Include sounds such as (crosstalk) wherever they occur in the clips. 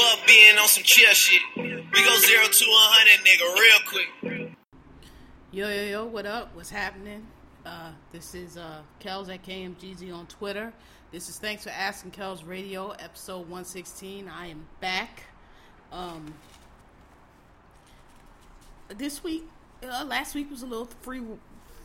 Fuck being on some chill shit. We go zero to a hundred, nigga, real quick. Yo, yo, yo, what up? What's happening? Uh, this is uh, Kellz at KMGZ on Twitter. This is Thanks for Asking Kellz Radio, episode 116. I am back. Um, this week, uh, last week was a little free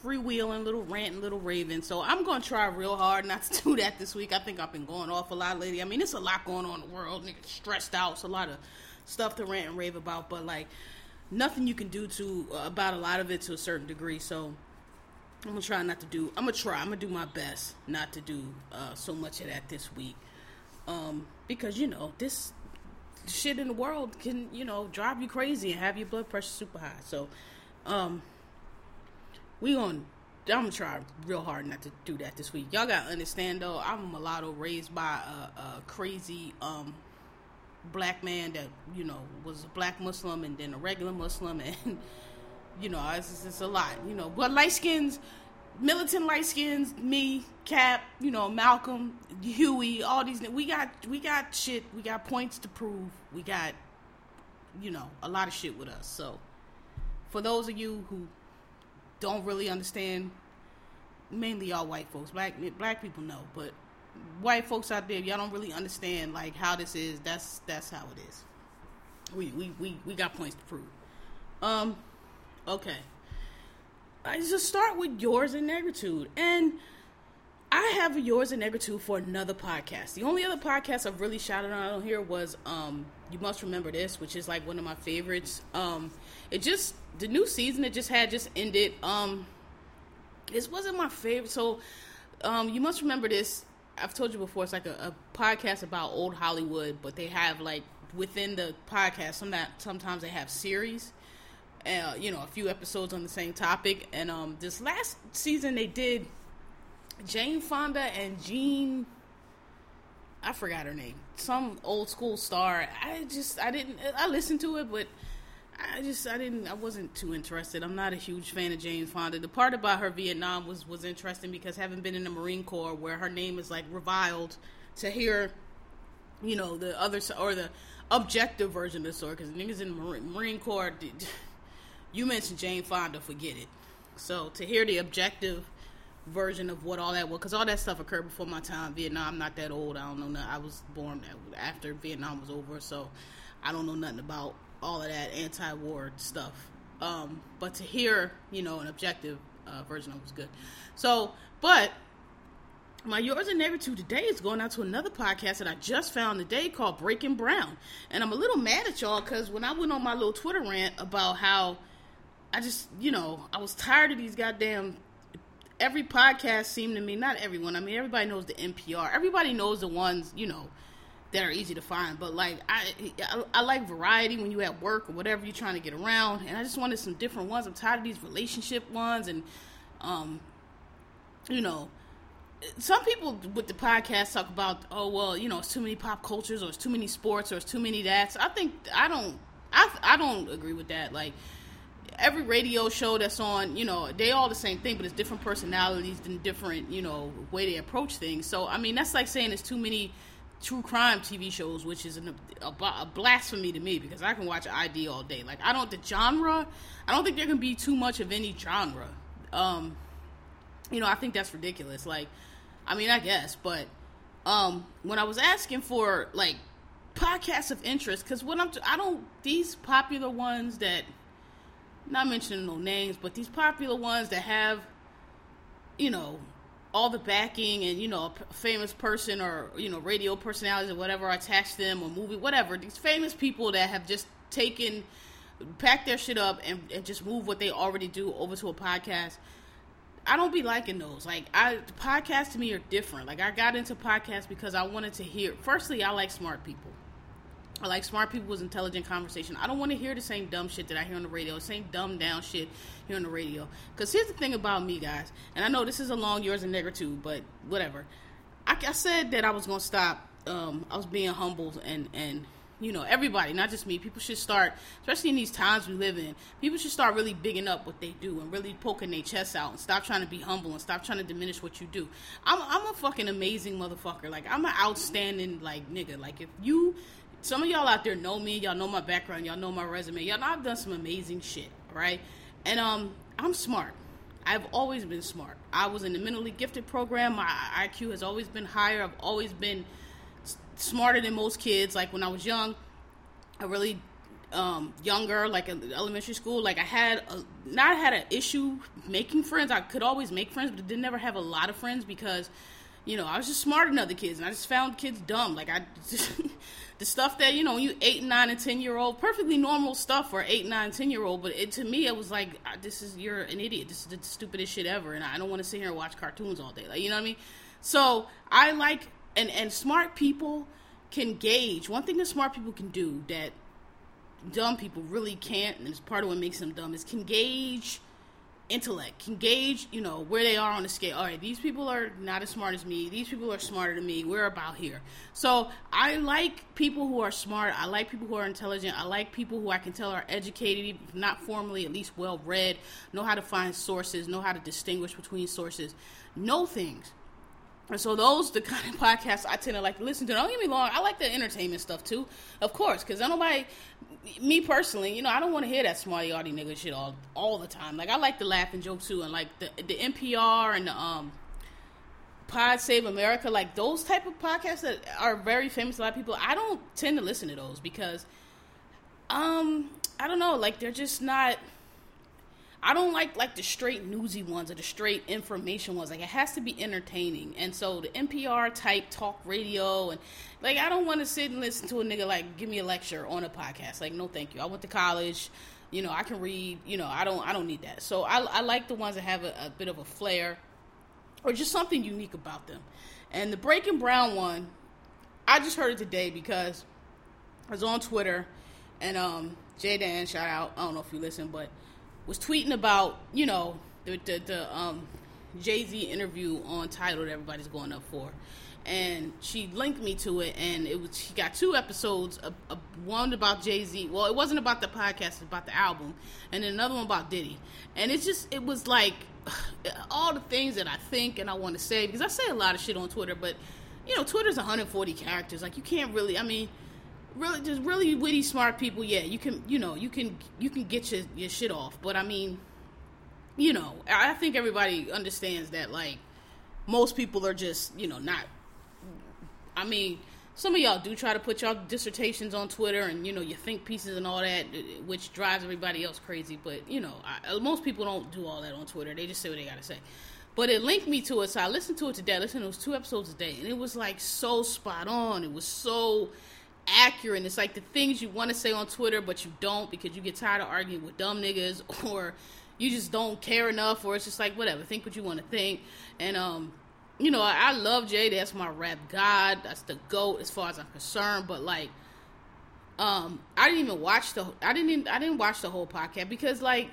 freewheeling, little ranting, little raving. So I'm to try real hard not to (laughs) do that this week. I think I've been going off a lot lately. I mean, it's a lot going on in the world. Niggas stressed out. It's a lot of stuff to rant and rave about, but like nothing you can do to uh, about a lot of it to a certain degree. So I'm gonna try not to do. I'm gonna try. I'm gonna do my best not to do uh, so much of that this week, um, because you know this shit in the world can you know drive you crazy and have your blood pressure super high. So, um, we gonna I'm gonna try real hard not to do that this week. Y'all gotta understand though, I'm a mulatto raised by a, a crazy um black man that you know was a black Muslim and then a regular Muslim and (laughs) you know it's, it's a lot you know. But light skins militant light skins me cap you know malcolm huey all these we got we got shit we got points to prove. We got you know a lot of shit with us. So for those of you who don't really understand mainly y'all white folks. Black black people know but white folks out there y'all don't really understand like how this is. That's that's how it is. We we we, we got points to prove. Um okay. I just start with yours and negritude. And i have yours and negritude for another podcast. The only other podcast i've really shouted out on here was um you must remember this which is like one of my favorites um it just the new season it just had just ended um this wasn't my favorite so um you must remember this I've told you before, it's like a, a, podcast about old Hollywood, but they have like within the podcast, some that sometimes they have series, uh, you know, a few episodes on the same topic. And um, this last season they did Jane Fonda and Jean. I forgot her name. Some old school star. I just I didn't I listened to it, but I just I didn't I wasn't too interested. I'm not a huge fan of Jane Fonda. The part about her Vietnam was was interesting because having been in the Marine Corps where her name is like reviled to hear you know the other or the objective version of the story because niggas in the Marine Corps you mentioned Jane Fonda forget it. So to hear the objective version of what all that was because all that stuff occurred before my time Vietnam I'm not that old I don't know nothing. I was born after Vietnam was over so I don't know nothing about all of that anti-war stuff. Um, but to hear, you know, an objective uh, version of it was good. So, but my yours and negritude today is going out to another podcast that I just found today called Breaking Brown, and I'm a little mad at y'all because when I went on my little Twitter rant about how I just, you know, I was tired of these goddamn. Every podcast seemed to me, not everyone. I mean, everybody knows the NPR. Everybody knows the ones, you know, that are easy to find. But like I, I, I like variety when you at work or whatever you're trying to get around, and I just wanted some different ones. I'm tired of these relationship ones, and um, you know, some people with the podcast talk about oh well, you know, it's too many pop cultures or it's too many sports or it's too many that. I think I don't, I I don't agree with that. Like every radio show that's on, you know, they all the same thing, but it's different personalities and different, you know, way they approach things. So I mean, that's like saying there's too many true crime TV shows, which is an, a, a, blasphemy to me because I can watch ID all day. Like I don't the genre. I don't think there can be too much of any genre. Um, you know, I think that's ridiculous. Like, I mean, I guess, but um, when I was asking for like podcasts of interest, because what I'm, t- I don't these popular ones that, not mentioning no names, but these popular ones that have, you know, all the backing and you know a famous person or you know radio personalities or whatever attached them or movie whatever these famous people that have just taken pack their shit up and, and just move what they already do over to a podcast. I don't be liking those. Like i podcasts to me are different. Like i got into podcasts because i wanted to hear firstly i like smart people I like smart people with intelligent conversation. I don't want to hear the same dumb shit that I hear on the radio, same dumb down shit here on the radio. Because here's the thing about me, guys, and I know this is a long yours and nigger too, but whatever. I, I said that I was gonna stop. Um, I was being humble and and you know everybody, not just me. People should start, especially in these times we live in. People should start really bigging up what they do and really poking their chests out and stop trying to be humble and stop trying to diminish what you do. I'm I'm a fucking amazing motherfucker. Like I'm an outstanding like nigga. Like if you some of y'all out there know me, y'all know my background, y'all know my resume, y'all know I've done some amazing shit, right? And um, I'm smart. I've always been smart. I was in the mentally gifted program. My IQ has always been higher. I've always been smarter than most kids. Like when I was young, I really um, younger, like in elementary school, like I had a, not had an issue making friends. I could always make friends, but I did never have a lot of friends because, you know, I was just smarter than other kids, and I just found kids dumb. Like I just (laughs) the stuff that you know you eight nine and ten year old perfectly normal stuff for eight nine ten year old but it, to me it was like ah, this is you're an idiot. This is the stupidest shit ever and i don't want to sit here and watch cartoons all day. Like you know what i mean? So i like and and smart people can gauge. One thing that smart people can do that dumb people really can't and it's part of what makes them dumb is can gauge intellect can gauge you know where they are on the scale. All right these people are not as smart as me. These people are smarter than me. We're about here. So i like people who are smart. I like people who are intelligent. I like people who i can tell are educated not formally at least well read know how to find sources know how to distinguish between sources. Know things and so those the kind of (laughs) podcasts I tend to like to listen to. Don't get me wrong, I like the entertainment stuff too, of course, because I nobody, me personally, you know, I don't want to hear that smarty arty nigga shit all all the time. Like I like the laugh and joke too, and like the the NPR and the um Pod Save America, like those type of podcasts that are very famous. A lot of people, I don't tend to listen to those because, um, I don't know, like they're just not I don't like like the straight newsy ones or the straight information ones. Like it has to be entertaining. And so the NPR type talk radio and like I don't want to sit and listen to a nigga like give me a lecture on a podcast. Like no, thank you. I went to college. You know, I can read. You know, I don't. I don't need that. So I, I like the ones that have a, a bit of a flair, or just something unique about them. And the Breaking Brown one, I just heard it today because I was on Twitter, and um, Jay Dan, shout out. I don't know if you listen, but was tweeting about you know the the, the um, Jay Z interview on Tidal that everybody's going up for, and she linked me to it, and it was she got two episodes, a, a, one about Jay Z. Well, it wasn't about the podcast, it's about the album, and then another one about Diddy, and it's just it was like (sighs) all the things that I think and I want to say because I say a lot of shit on Twitter, but you know Twitter's 140 characters, like you can't really, I mean really just really witty smart people yeah you can you know you can you can get your, your shit off. But i mean you know i think everybody understands that like most people are just you know not i mean some of y'all do try to put y'all dissertations on twitter and you know your think pieces and all that which drives everybody else crazy. But you know I, uh, most people don't do all that on twitter. They just say what they gotta say. But it linked me to it so i listened to it today. I listened to those two episodes a day and it was like so spot on. It was so accurate. And It's like the things you want to say on Twitter, but you don't because you get tired of arguing with dumb niggas, (laughs) or you just don't care enough, or it's just like whatever. Think what you want to think, and um, you know, I, I love Jay. That's my rap god. That's the goat as far as I'm concerned. But like, um, I didn't even watch the. I didn't. Even, I didn't watch the whole podcast because like,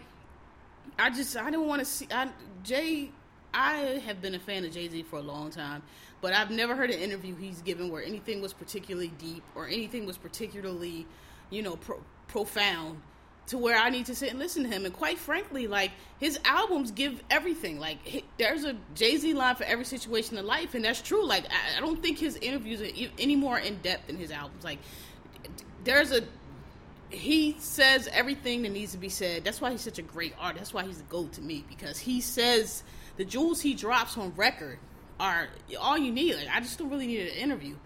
I just I didn't want to see. I, Jay, I have been a fan of Jay Z for a long time but I've never heard an interview he's given where anything was particularly deep or anything was particularly, you know, pro- profound to where I need to sit and listen to him. And quite frankly, like his albums give everything. Like he, there's a Jay Z line for every situation in life, and that's true. Like I, I don't think his interviews are any more in depth than his albums. Like there's a he says everything that needs to be said. That's why he's such a great artist. That's why he's the goat to me because he says the jewels he drops on record are all you need. Like I just don't really need an interview.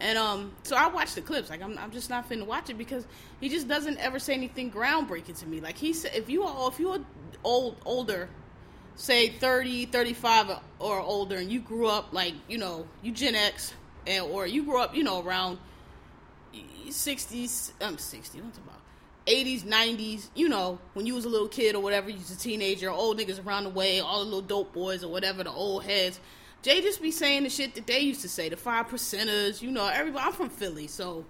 And um, so I watch the clips. Like I'm, I'm just not finna watch it because he just doesn't ever say anything groundbreaking to me. Like he said, if you are, if you're old, older, say 30, 35 or older, and you grew up like you know you Gen X, and or you grew up you know around 60s, I'm um, 60. What's about 80s, 90s, you know, when you was a little kid or whatever, you was a teenager, old niggas around the way, all the little dope boys or whatever, the old heads Jay just be saying the shit that they used to say, the five percenters, you know, everybody I'm from Philly, so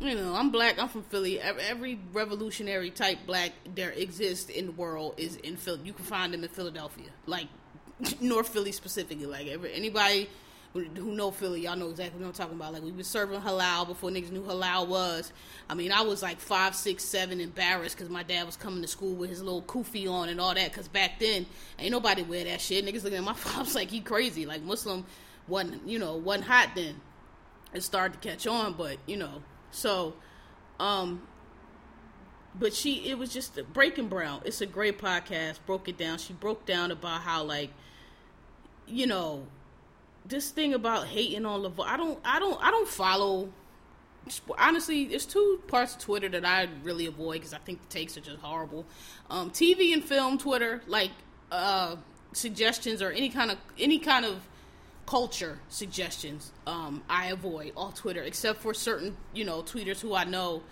you know, I'm black. I'm from Philly. Every revolutionary type black there exists in the world is in Philly. You can find them in Philadelphia, like (laughs) North Philly specifically. Like every, anybody who know Philly, y'all know exactly what I'm talking about. Like we was serving halal before niggas knew halal was. I mean, I was like five, six, seven, embarrassed because my dad was coming to school with his little kufi on and all that. Because back then, ain't nobody wear that shit. Niggas looking at my (laughs) pops like he crazy. Like Muslim wasn't, you know, wasn't hot then. It started to catch on, but you know, so, um, but she, it was just Breaking Brown. It's a great podcast. Broke it down. She broke down about how like, you know, this thing about hating on LaVar. I don't, I don't, I don't follow. Honestly, there's two parts of Twitter that I really avoid because I think the takes are just horrible. Um, TV and film Twitter, like uh, suggestions or any kind of any kind of culture suggestions um, I avoid all Twitter, except for certain, you know, tweeters who I know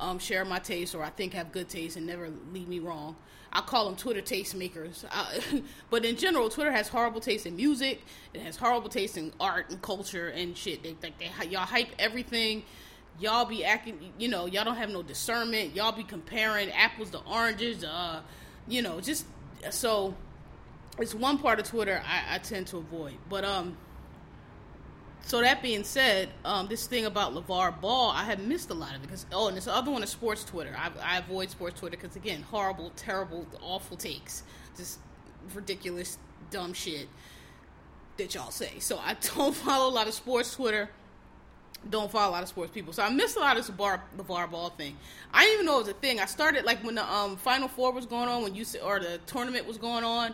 um, share my taste or I think have good taste and never lead me wrong. I call them Twitter taste makers. (laughs) but in general, Twitter has horrible taste in music. It has horrible taste in art and culture and shit. They, they, they, y'all hype everything. Y'all be acting, you know, y'all don't have no discernment. Y'all be comparing apples to oranges. Uh, you know, just so it's one part of Twitter I, I tend to avoid. But um, so that being said, um, this thing about LaVar Ball, I have missed a lot of it because oh, and this other one is sports Twitter. I, I avoid sports Twitter because again, horrible, terrible, awful takes, just ridiculous, dumb shit that y'all say. So I (laughs) don't follow a lot of sports Twitter. Don't follow a lot of sports people. So I missed a lot of this bar, LaVar Ball thing. I didn't even know it was a thing. I started like when the um, Final Four was going on, when you or the tournament was going on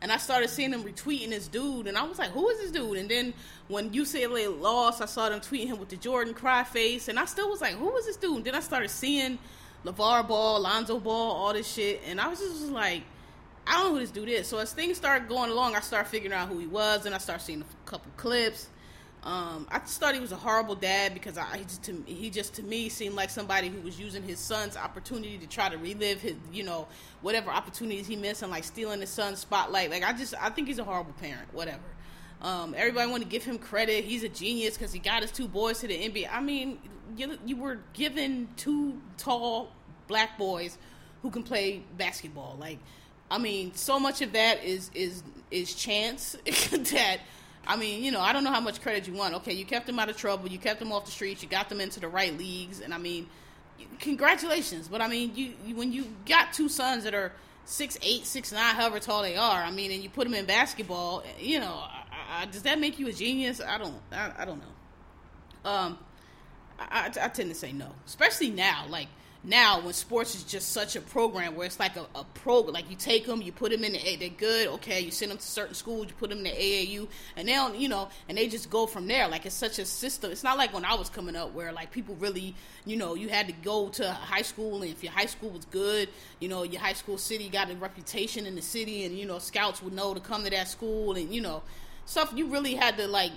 and I started seeing them retweeting this dude, and I was like, "Who is this dude?" And then when UCLA lost, I saw them tweeting him with the Jordan cry face, and I still was like, "Who is this dude?" And then I started seeing LaVar Ball, Lonzo Ball, all this shit, and I was just like, "I don't know who this dude is." So as things started going along, I started figuring out who he was, and I started seeing a couple clips. Um, I just thought he was a horrible dad because I, he, just, to, he just to me seemed like somebody who was using his son's opportunity to try to relive his, you know, whatever opportunities he missed and like stealing his son's spotlight. Like I just, I think he's a horrible parent. Whatever. Um, everybody want to give him credit. He's a genius because he got his two boys to the NBA. I mean, you, you were given two tall black boys who can play basketball. Like, I mean, so much of that is is is chance (laughs) that I mean, you know, I don't know how much credit you want. Okay, you kept them out of trouble, you kept them off the streets, you got them into the right leagues, and I mean, congratulations. But I mean, you, you when you got two sons that are six eight, six nine, however tall they are, I mean, and you put them in basketball, you know, I, I, does that make you a genius? I don't, I, I don't know. Um, I, I tend to say no, especially now, like now when sports is just such a program where it's like a, a program like you take them you put them in the they're good okay you send them to certain schools you put them in the aau and now you know and they just go from there. Like it's such a system it's not like when i was coming up where like people really you know you had to go to high school and if your high school was good you know your high school city got a reputation in the city and you know scouts would know to come to that school and you know stuff you really had to like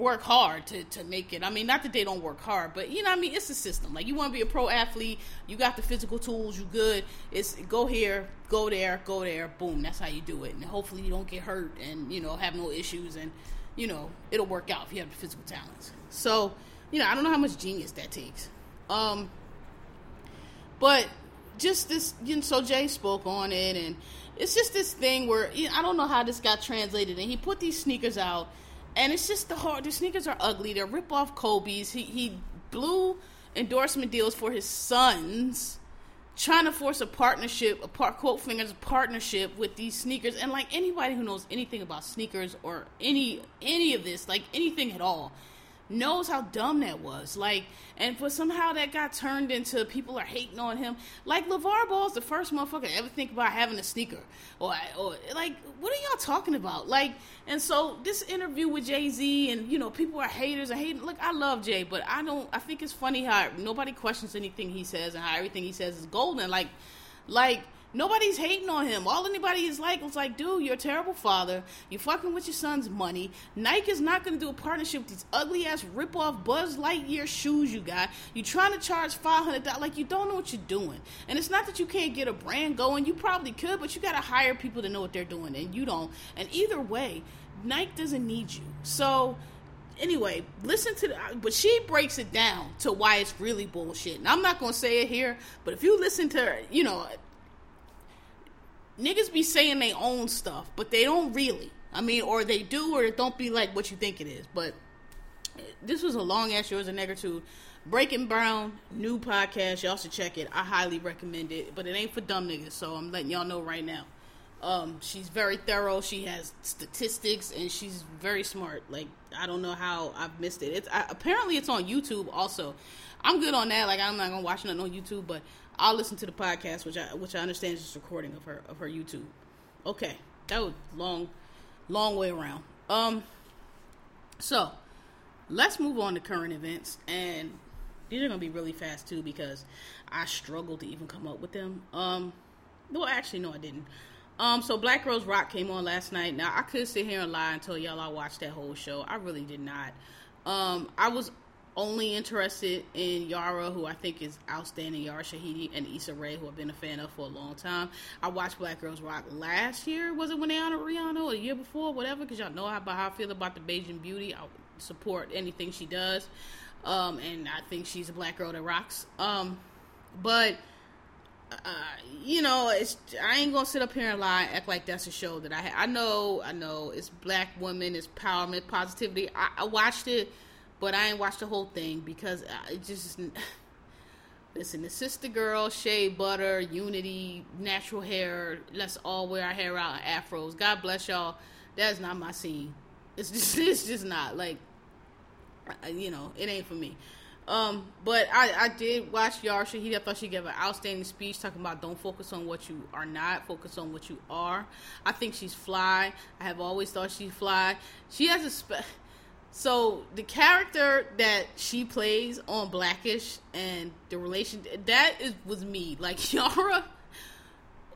work hard to, to make it. I mean, not that they don't work hard, but you know, I mean, it's a system. Like you want to be a pro athlete, you got the physical tools, you good. It's go here, go there, go there, boom. That's how you do it, and hopefully you don't get hurt and you know have no issues, and you know it'll work out if you have the physical talents. So, you know, I don't know how much genius that takes. Um, but just this, you know, so Jay spoke on it, and it's just this thing where you know, I don't know how this got translated, and he put these sneakers out and it's just the hard. The sneakers are ugly. They're rip off Kobe's. He he blew endorsement deals for his sons, trying to force a partnership, a part quote fingers partnership with these sneakers. And like anybody who knows anything about sneakers or any any of this, like anything at all, knows how dumb that was. Like, and but somehow that got turned into people are hating on him. Like LaVar Ball's the first motherfucker to ever think about having a sneaker, or or like, what are y'all talking about? Like, and so this interview with Jay Z, and you know, people are haters and hating. Look, I love Jay, but I don't. I think it's funny how nobody questions anything he says, and how everything he says is golden. Like, like Nobody's hating on him. All anybody is like was like, dude, you're a terrible father. You're fucking with your son's money. Nike is not going to do a partnership with these ugly ass rip off Buzz Lightyear shoes you got. You're trying to charge five hundred dollars. Like you don't know what you're doing. And it's not that you can't get a brand going. You probably could, but you got to hire people to know what they're doing, and you don't. And either way, Nike doesn't need you. So anyway, listen to the. But she breaks it down to why it's really bullshit. And I'm not gonna say it here, but if you listen to, you know, niggas be saying they own stuff, but they don't really. I mean, or they do, or it don't be like what you think it is. But this was a long ass yours a nigger too. Breaking Brown, new podcast. Y'all should check it. I highly recommend it. But it ain't for dumb niggas, so I'm letting y'all know right now. Um, she's very thorough. She has statistics, and she's very smart. Like I don't know how I've missed it. It's I, apparently it's on YouTube also. I'm good on that. Like I'm not gonna watch it on YouTube, but I'll listen to the podcast, which I which I understand is just recording of her of her YouTube. Okay, that was long, long way around. Um, so let's move on to current events, and these are gonna be really fast too because I struggled to even come up with them. Um, well, actually, no, I didn't. Um, so Black Girls Rock came on last night. Now I could sit here and lie and tell y'all I watched that whole show. I really did not. Um, I was only interested in Yara, who I think is outstanding, Yara Shahidi, and Issa Rae, who I've been a fan of for a long time. I watched Black Girls Rock last year. Was it when they honored Rihanna or the year before? Whatever, because y'all know how, how I feel about the Bajan Beauty. I support anything she does. Um, and I think she's a black girl that rocks. Um, but uh, you know, it's I ain't gonna sit up here and lie, act like that's a show that I ha- I know, I know it's black women, it's empowerment, positivity. I, I watched it, but I ain't watched the whole thing because it just (sighs) listen. The sister girl, Shea Butter, Unity, natural hair. Let's all wear our hair out afros. God bless y'all. That's not my scene. It's just (laughs) it's just not like you know it ain't for me. Um, but I, I did watch Yara Shahidi. I thought she gave an outstanding speech talking about don't focus on what you are not, focus on what you are. I think she's fly. I have always thought she's fly. She has a so the character that she plays on Blackish and the relation that is was me. Like (laughs) Yara,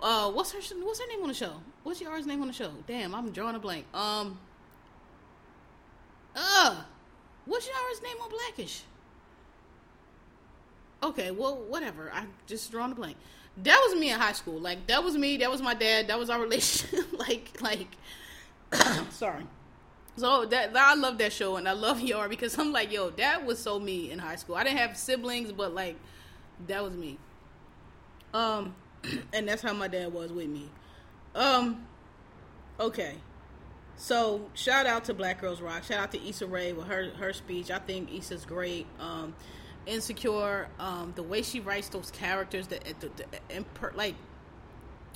uh, what's her what's her name on the show? What's Yara's name on the show? Damn, I'm drawing a blank. Um, uh, what's Yara's name on Blackish? Okay, well, whatever. I just drawing a blank. That was me in high school. Like that was me. That was my dad. That was our (laughs) relationship. like, like. (coughs) sorry. So that, I love that show and I love (laughs) Yara because I'm like, yo, that was so me in high school. I didn't have siblings, but like, that was me. Um, (clears throat) and that's how my dad was with me. Um, okay. So shout out to Black Girls Rock. Shout out to Issa Rae with her her speech. I think Issa's great. Um, Insecure, um, the way she writes those characters, that the, the, imper- like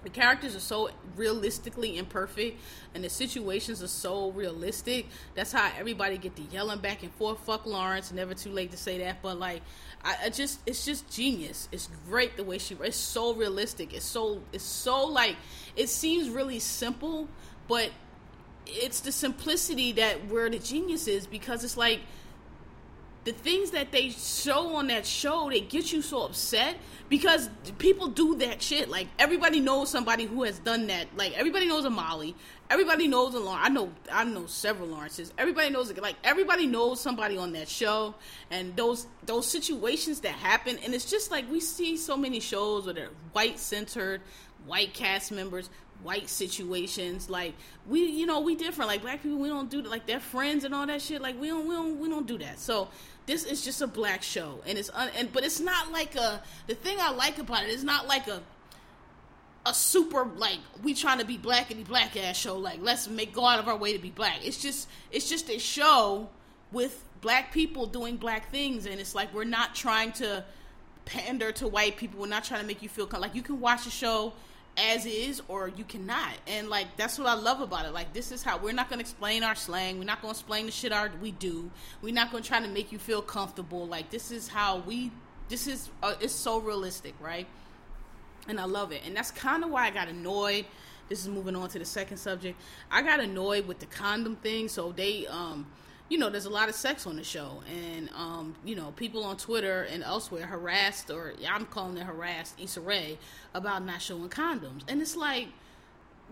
the characters are so realistically imperfect, and the situations are so realistic. That's how everybody get to yelling back and forth. Fuck Lawrence, never too late to say that, but like, I, I just, it's just genius. It's great the way she, it's so realistic. It's so, it's so like, it seems really simple, but it's the simplicity that where the genius is because it's like the things that they show on that show they get you so upset because people do that shit like everybody knows somebody who has done that like everybody knows a molly everybody knows a lawrence i know i know several lawrences everybody knows like everybody knows somebody on that show and those those situations that happen and it's just like we see so many shows where they're white centered white cast members white situations. Like we, you know, we different. Like black people, we don't do like their friends and all that shit. Like we don't, we don't, we don't do that. So this is just a black show, and it's un, and but it's not like a. The thing I like about it is not like a. A super like we trying to be black and be black ass show like let's make go out of our way to be black. It's just it's just a show with black people doing black things, and it's like we're not trying to pander to white people. We're not trying to make you feel like you can watch a show as is or you cannot. And like that's what i love about it. Like this is how we're not to explain our slang. We're not to explain the shit our we do. We're not to try to make you feel comfortable. Like this is how we this is uh, it's so realistic right? And i love it. And that's kind of why i got annoyed. This is moving on to the second subject. I got annoyed with the condom thing. So they um you know, there's a lot of sex on the show, and um, you know, people on Twitter and elsewhere harassed, or I'm calling it harassed Issa Rae about not showing condoms, and it's like,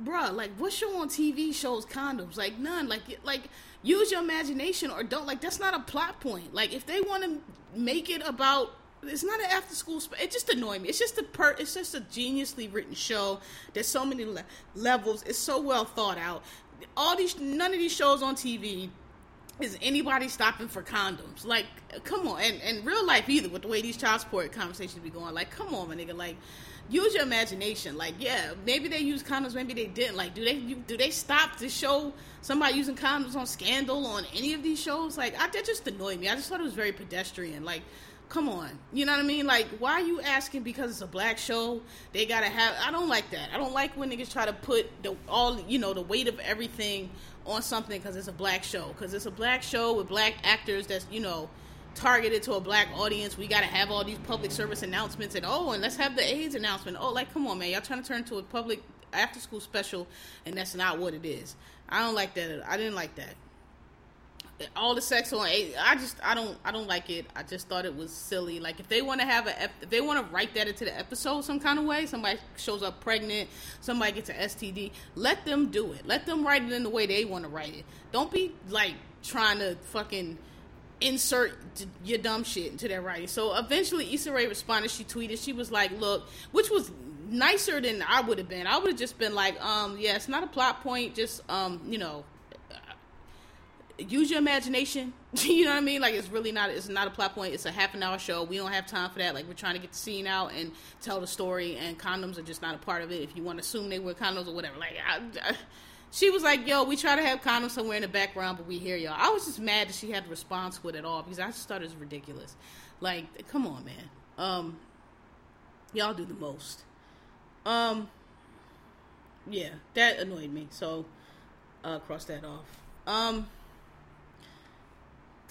bruh, like what show on TV shows condoms? Like none. Like like use your imagination or don't. Like that's not a plot point. Like if they want to make it about it's not an after school sp- it just annoyed me it's just a per it's just a geniusly written show there's so many le- levels it's so well thought out all these none of these shows on tv is anybody stopping for condoms? Like, come on, and and real life either with the way these child support conversations be going. Like, come on, my nigga, like. Use your imagination. Like, yeah, maybe they use condoms, maybe they didn't. Like, do they you, do they stop to show somebody using condoms on Scandal on any of these shows? Like, I, that just annoyed me. I just thought it was very pedestrian. Like, come on, you know what I mean? Like, why are you asking because it's a black show? They gotta have. I don't like that. I don't like when niggas try to put the all you know the weight of everything on something because it's a black show. Because it's a black show with black actors that's you know targeted to a black audience. We got to have all these public service announcements and oh, and let's have the AIDS announcement. Oh, like come on, man, y'all trying to turn to a public after school special, and that's not what it is. I don't like that. I didn't like that. All the sex on I just I don't I don't like it. I just thought it was silly. Like if they want to have a if they want to write that into the episode some kind of way, somebody shows up pregnant, somebody gets an STD, let them do it. Let them write it in the way they want to write it. Don't be like trying to fucking insert your dumb shit into their writing. So eventually, Issa Rae responded. She tweeted. She was like, "Look," which was nicer than I would have been. I would have just been like, "Um, yeah, it's not a plot point. Just um, you know." Use your imagination. (laughs) you know what I mean? Like it's really not. It's not a plot point. It's a half an hour show. We don't have time for that. Like we're trying to get the scene out and tell the story. And condoms are just not a part of it. If you want to assume they were condoms or whatever, like I, I she was like, "Yo, we try to have condoms somewhere in the background, but we hear y'all." I was just mad that she had to respond to it all because I just thought it was ridiculous. Like, come on, man. Um, y'all do the most. Um, yeah, that annoyed me. So, uh, cross that off. Um,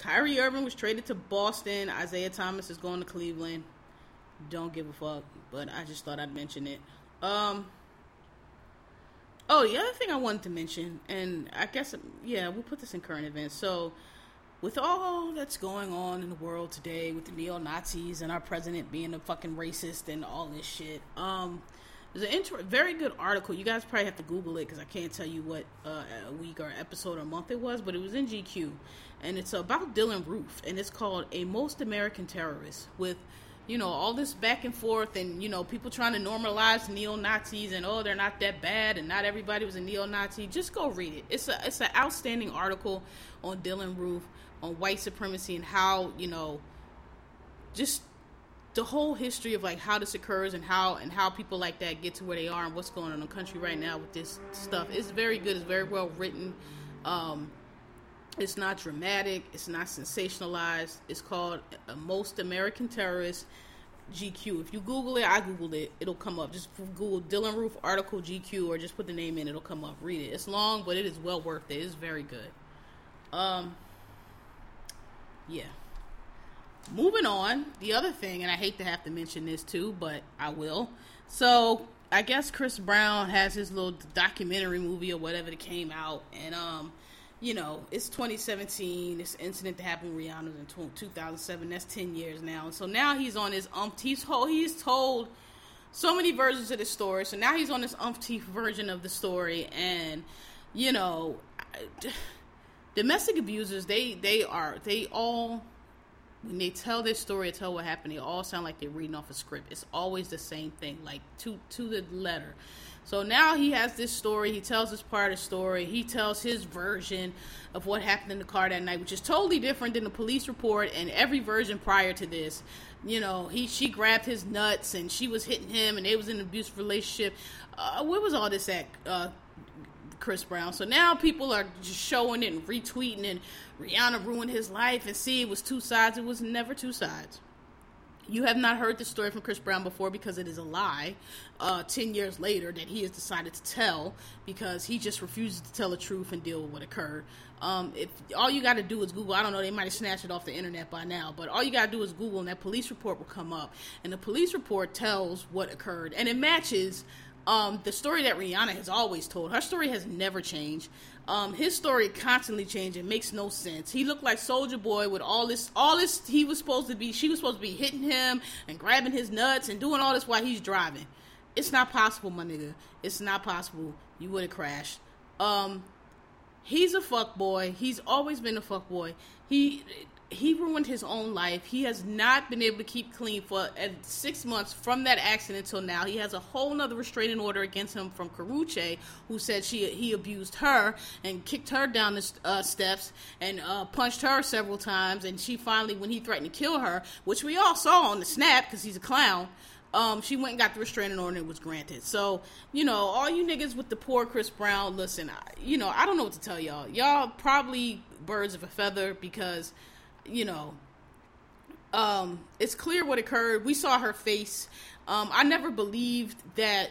Kyrie Irving was traded to Boston. Isaiah Thomas is going to Cleveland. Don't give a fuck, but I just thought I'd mention it. Um, Oh, the other thing I wanted to mention, and I guess, yeah, we'll put this in current events. So, with all that's going on in the world today, with the neo Nazis and our president being a fucking racist and all this shit, um, there's an inter- very good article. You guys probably have to Google it because I can't tell you what uh, a week or episode or month it was, but it was in GQ, and it's about Dylann Roof, and it's called "A Most American Terrorist" with you know, all this back and forth and, you know, people trying to normalize neo Nazis and, oh, they're not that bad and not everybody was a neo Nazi. Just go read it. It's a it's an outstanding article on Dylann Roof, on white supremacy and how, you know, just the whole history of like how this occurs and how and how people like that get to where they are and what's going on in the country right now with this stuff. It's very good. It's very well written. Um, it's not dramatic. It's not sensationalized. It's called a Most American Terrorist GQ. If you Google it, I Googled it. It'll come up. Just Google Dylann Roof article GQ or just put the name in. It'll come up. Read it. It's long, but it is well worth it. It's very good. Um, yeah. Moving on. The other thing, and I hate to have to mention this too, but I will. So I guess Chris Brown has his little documentary movie or whatever that came out, and um you know, it's 2017. This incident that happened with Rihanna in 2007. That's 10 years now. And so now he's on his umph. He's told, he's told so many versions of the story. So now he's on this umpteenth (laughs) version of the story. And, you know, (sighs) domestic abusers, they, they are, they all, when they tell their story or tell what happened, they all sound like they're reading off a script. It's always the same thing, like to, to the letter. So now he has this story. He tells his part of the story. He tells his version of what happened in the car that night, which is totally different than the police report and every version prior to this. You know, he she grabbed his nuts and she was hitting him, and they was in an abusive relationship. Uh, where was all this at? Uh, Chris Brown. So now people are just showing it and retweeting, and Rihanna ruined his life. And see, it was two sides. It was never two sides. You have not heard the story from Chris Brown before because it is a lie. Uh, Ten years later, that he has decided to tell because he just refuses to tell the truth and deal with what occurred. Um, if all you got to do is Google, I don't know, they might have snatched it off the internet by now, but all you got to do is Google, and that police report will come up, and the police report tells what occurred, and it matches um, the story that Rihanna has always told. Her story has never changed. Um, his story constantly changing makes no sense. He looked like Soldier Boy with all this, all this. He was supposed to be, she was supposed to be hitting him and grabbing his nuts and doing all this while he's driving. It's not possible, my nigga. It's not possible. You would have crashed. Um, he's a fuck boy. He's always been a fuck boy. He he ruined his own life. He has not been able to keep clean for six months from that accident until now. He has a whole nother restraining order against him from Karrueche, who said she he abused her and kicked her down the uh, steps and uh, punched her several times. And she finally, when he threatened to kill her, which we all saw on the snap because he's a clown. Um, she went and got the restraining order and it was granted. So, you know, all you niggas with the poor Chris Brown, listen, I, you know, I don't know what to tell y'all. Y'all probably birds of a feather because you know, um, it's clear what occurred. We saw her face. Um, I never believed that.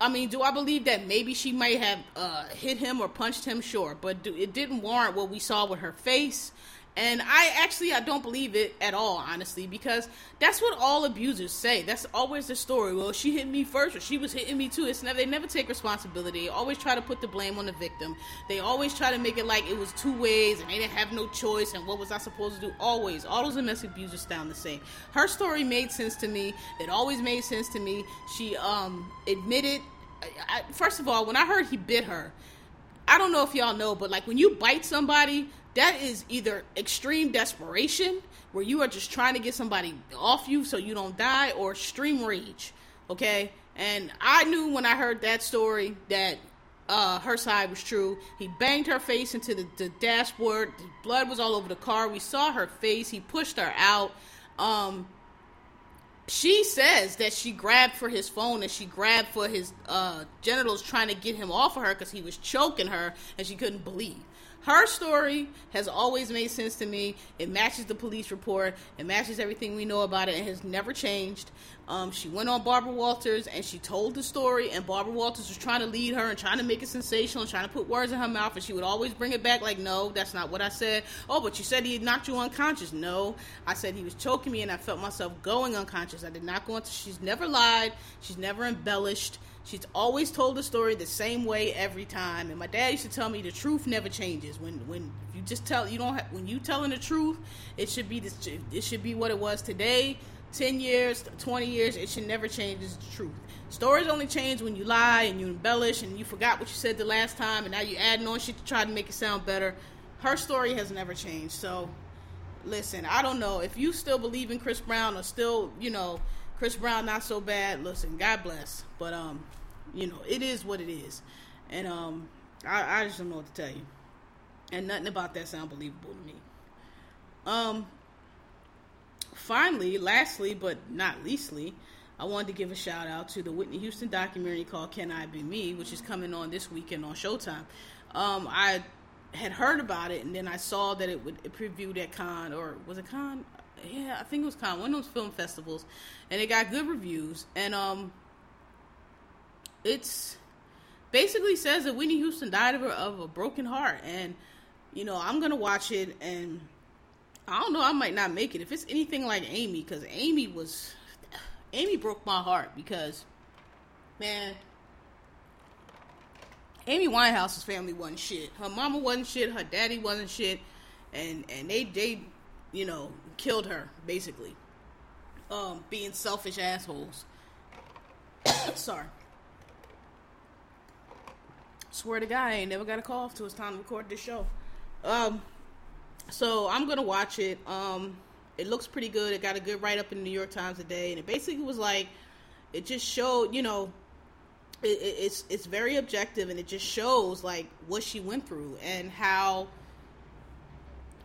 I mean, do I believe that maybe she might have uh, hit him or punched him? Sure, but do, it didn't warrant what we saw with her face. And I actually I don't believe it at all, honestly, because that's what all abusers say. That's always the story. Well, she hit me first, or she was hitting me too. It's never they never take responsibility. They always try to put the blame on the victim. They always try to make it like it was two ways and they didn't have no choice. And what was I supposed to do? Always, all those domestic abusers sound the same. Her story made sense to me. It always made sense to me. She um admitted. I, first of all, when I heard he bit her, I don't know if y'all know, but like when you bite somebody, that is either extreme desperation where you are just trying to get somebody off you so you don't die or extreme rage okay? And i knew when i heard that story that uh, her side was true. He banged her face into the, the dashboard. The blood was all over the car. We saw her face. He pushed her out. Um, she says that she grabbed for his phone and she grabbed for his uh, genitals trying to get him off of her because he was choking her and she couldn't believe her story has always made sense to me. It matches the police report. It matches everything we know about it. It has never changed. Um, she went on Barbara Walters and she told the story, and Barbara Walters was trying to lead her and trying to make it sensational and trying to put words in her mouth, and she would always bring it back like, "No, that's not what I said." Oh, but you said he knocked you unconscious. No, I said he was choking me, and I felt myself going unconscious. I did not go into. She's never lied. She's never embellished. She's always told the story the same way every time. And my dad used to tell me the truth never changes. When when you just tell you don't have, when you telling the truth, it should be this it should be what it was today. 10 years, 20 years, it should never change. It's the truth. Stories only change when you lie and you embellish and you forgot what you said the last time and now you're adding on shit to try to make it sound better. Her story has never changed. So, listen, I don't know. If you still believe in Chris Brown or still, you know, Chris Brown not so bad. Listen, God bless, but um, you know it is what it is, and um, I, I just don't know what to tell you, and nothing about that sound believable to me. Um, finally, lastly, but not leastly, I wanted to give a shout out to the Whitney Houston documentary called "Can I Be Me," which is coming on this weekend on Showtime. Um, I had heard about it, and then I saw that it would it previewed at Cannes, or was it Cannes? Yeah, I think it was kind of one of those film festivals, and it got good reviews. And um, it's basically says that Whitney Houston died of a, of a broken heart, and you know I'm gonna watch it, and I don't know, I might not make it if it's anything like Amy, because Amy was, Amy broke my heart because, man. Amy Winehouse's family wasn't shit. Her mama wasn't shit. Her daddy wasn't shit, and and they they, you know, killed her, basically. Um, being selfish assholes. (coughs) Sorry. Swear to God, I ain't never got a call till it's time to record this show. Um, so I'm gonna watch it. Um, it looks pretty good. It got a good write up in the New York Times today, and it basically was like, it just showed, you know, it, it, it's it's very objective, and it just shows like what she went through and how,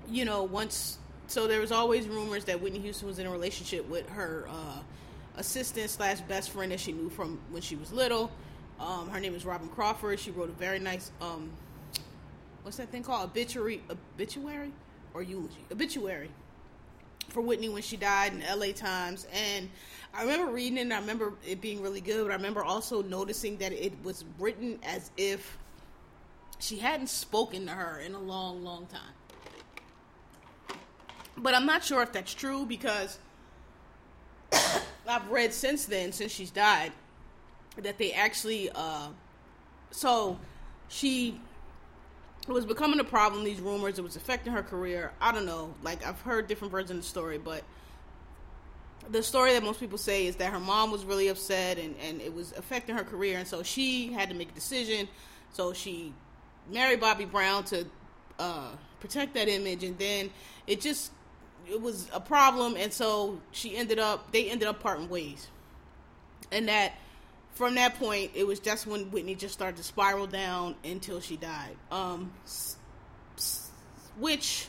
you know, once so there was always rumors that Whitney Houston was in a relationship with her uh, assistant slash best friend that she knew from when she was little. Um, her name is Robyn Crawford. She wrote a very nice um, what's that thing called obituary obituary or eulogy obituary for Whitney when she died in L.A. Times. And I remember reading it. and I remember it being really good. But I remember also noticing that it was written as if she hadn't spoken to her in a long, long time. But I'm not sure if that's true because (coughs) I've read since then, since she's died, that they actually, uh, so she was becoming a problem. These rumors, it was affecting her career. I don't know. Like I've heard different versions of the story, but the story that most people say is that her mom was really upset and, and it was affecting her career, and so she had to make a decision. So she married Bobby Brown to uh, protect that image, and then it just it was a problem, and so she ended up they ended up parting ways, and that from that point it was just when Whitney just started to spiral down until she died. Um, which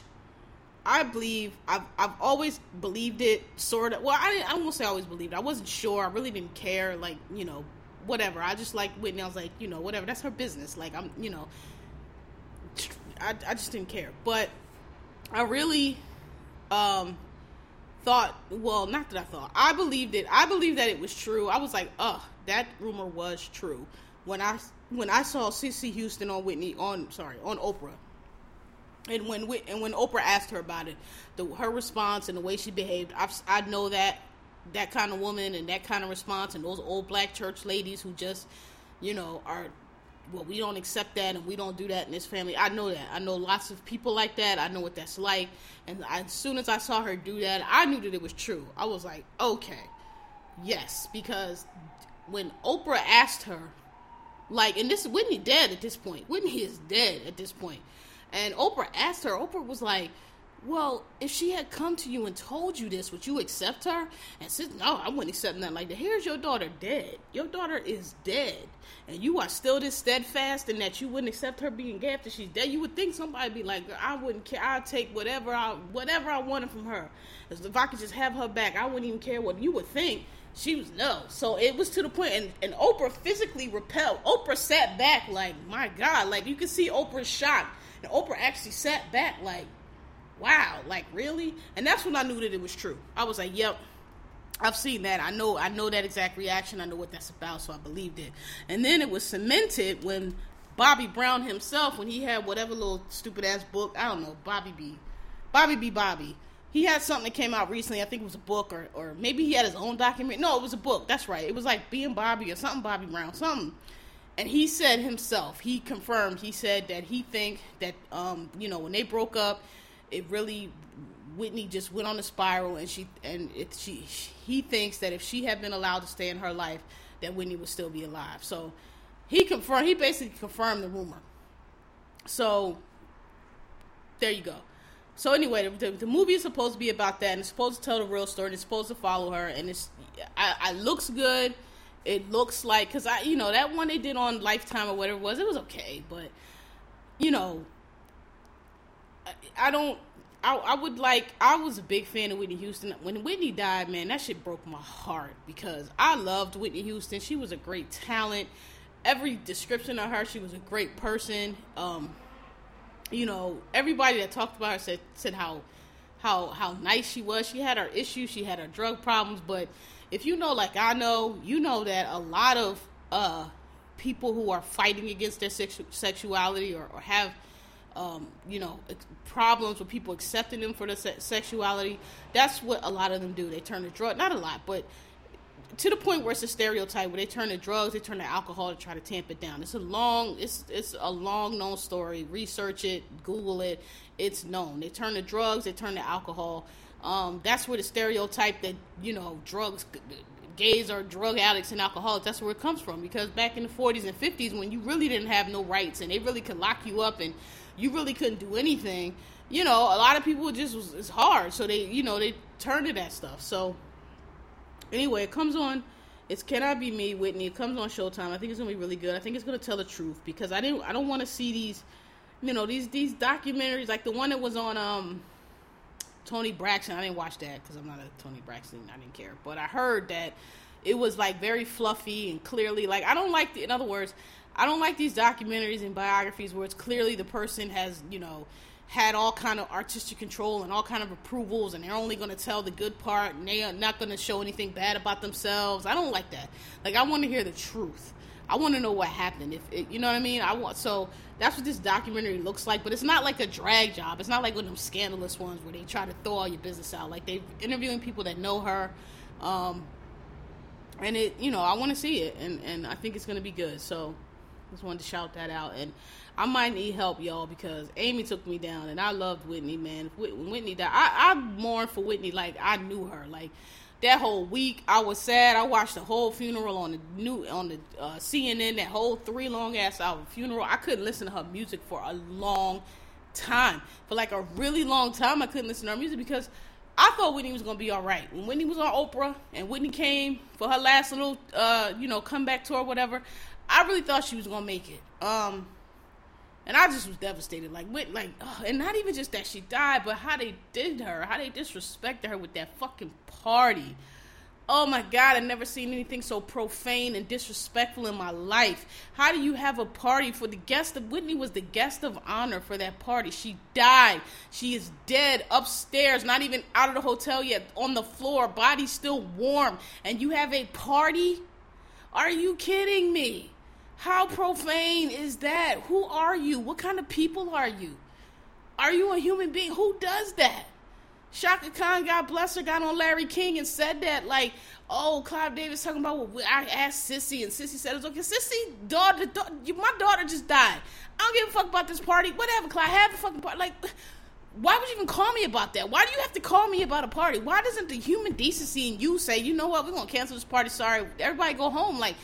I believe I've I've always believed it sort of. Well, I I won't say I always believed. It. I wasn't sure. I really didn't care. Like you know, whatever. I just like Whitney. I was like, you know, whatever. That's her business. Like I'm, you know, I I just didn't care. But I really um thought. Well, not that I thought. I believed it. I believed that it was true. I was like, oh, that rumor was true. When I when I saw Cissy Houston on Whitney on sorry on Oprah and when and when Oprah asked her about it, the, her response and the way she behaved, I've, I know that that kind of woman and that kind of response, and those old black church ladies who just, you know, are well, we don't accept that and we don't do that in this family. I know that. I know lots of people like that. I know what that's like. And as soon as I saw her do that, I knew that it was true. I was like, okay, yes, because when Oprah asked her, like, and this is Whitney dead at this point. Whitney is dead at this point. And Oprah asked her, Oprah was like, well, if she had come to you and told you this, would you accept her? And said, no, I wouldn't accept nothing like that. Here's your daughter dead. Your daughter is dead. And you are still this steadfast in that you wouldn't accept her being gay after she's dead. You would think somebody be like, I wouldn't care. I'd take whatever I, whatever I wanted from her. If I could just have her back, I wouldn't even care what you would think. She was no. So it was to the point, and, and Oprah physically repelled. Oprah sat back like, my God, like you could see Oprah's shock and Oprah actually sat back like, wow, like really? And that's when I knew that it was true. I was like, yep. I've seen that. I know. I know that exact reaction. I know what that's about. So I believed it. And then it was cemented when Bobby Brown himself, when he had whatever little stupid ass book. I don't know. Bobby B. Bobby B. Bobby. He had something that came out recently. I think it was a book, or or maybe he had his own document. No, it was a book. That's right. It was like being Bobby or something. Bobby Brown. Something and he said himself, he confirmed, he said that he think that um, you know, when they broke up, it really Whitney just went on a spiral and she and it she he thinks that if she had been allowed to stay in her life, that Whitney would still be alive. So he confirmed he basically confirmed the rumor. So there you go. So anyway, the, the, movie is supposed to be about that, and it's supposed to tell the real story. And it's supposed to follow her, and it's I, I looks good it looks like because I, you know, that one they did on Lifetime or whatever it was, it was okay, but you know, I don't. I, I would like. I was a big fan of Whitney Houston. When Whitney died, man, that shit broke my heart because I loved Whitney Houston. She was a great talent. Every description of her, she was a great person. Um, you know, everybody that talked about her said said how how how nice she was. She had her issues, she had her drug problems, but if you know, like I know, you know that a lot of uh, people who are fighting against their sexu- sexuality or, or have, um, you know, problems with people accepting them for their se- sexuality, that's what a lot of them do. They turn to drugs. Not a lot, but to the point where it's a stereotype where they turn to drugs, they turn to alcohol to try to tamp it down. It's a long, it's it's a long known story. Research it, Google it. It's known. They turn to drugs, they turn to alcohol um, that's where the stereotype that you know drugs, gays are drug addicts and alcoholics. That's where it comes from. Because back in the 40s and 50s, when you really didn't have no rights and they really could lock you up and you really couldn't do anything, you know, a lot of people just was it's hard. So they, you know, they turn to that stuff. So anyway, it comes on. It's Can I Be Me, Whitney. It comes on Showtime. I think it's gonna be really good. I think it's gonna tell the truth because I didn't. I don't want to see these, you know, these these documentaries like the one that was on um Toni Braxton. I didn't watch that because I'm not a Toni Braxton. I didn't care, but I heard that it was like very fluffy and clearly like I don't like. The, in other words, I don't like these documentaries and biographies where it's clearly the person has you know had all kind of artistic control and all kind of approvals and they're only going to tell the good part and they are not going to show anything bad about themselves i don't like that like i want to hear the truth I want to know what happened. If it, you know what I mean, I want so that's what this documentary looks like. But it's not like a drag job. It's not like one of them scandalous ones where they try to throw all your business out. Like they're interviewing people that know her, um, and it you know I want to see it, and and I think it's gonna be good. So just wanted to shout that out. And I might need help, y'all, because Amy took me down, and I loved Whitney, man. Whitney died, I, I mourned for Whitney like I knew her, like that whole week I was sad. I watched the whole funeral on the new on the uh, CNN. That whole three long ass hour funeral. I couldn't listen to her music for a long time. For like a really long time, I couldn't listen to her music because I thought Whitney was gonna be all right. When Whitney was on Oprah and Whitney came for her last little, uh, you know, comeback tour, whatever, I really thought she was gonna make it. Um, and I just was devastated. Like, with, like, ugh, and not even just that she died, but how they did her, how they disrespected her with that fucking party. Oh my God, I've never seen anything so profane and disrespectful in my life. How do you have a party for the guest of Whitney was the guest of honor for that party? She died. She is dead upstairs, not even out of the hotel yet, on the floor, body still warm, and you have a party? Are you kidding me? How profane is that? Who are you? What kind of people are you? Are you a human being? Who does that? Chaka Khan, God bless her, got on Larry King and said that, like, oh, Clive Davis talking about what I asked Cissy, and Cissy said it's okay. Cissy, daughter, daughter, my daughter just died. I don't give a fuck about this party. Whatever, Clive, have a fucking party. Like, why would you even call me about that? Why do you have to call me about a party? Why doesn't the human decency in you say, you know what, we're gonna cancel this party? Sorry, everybody go home. Like,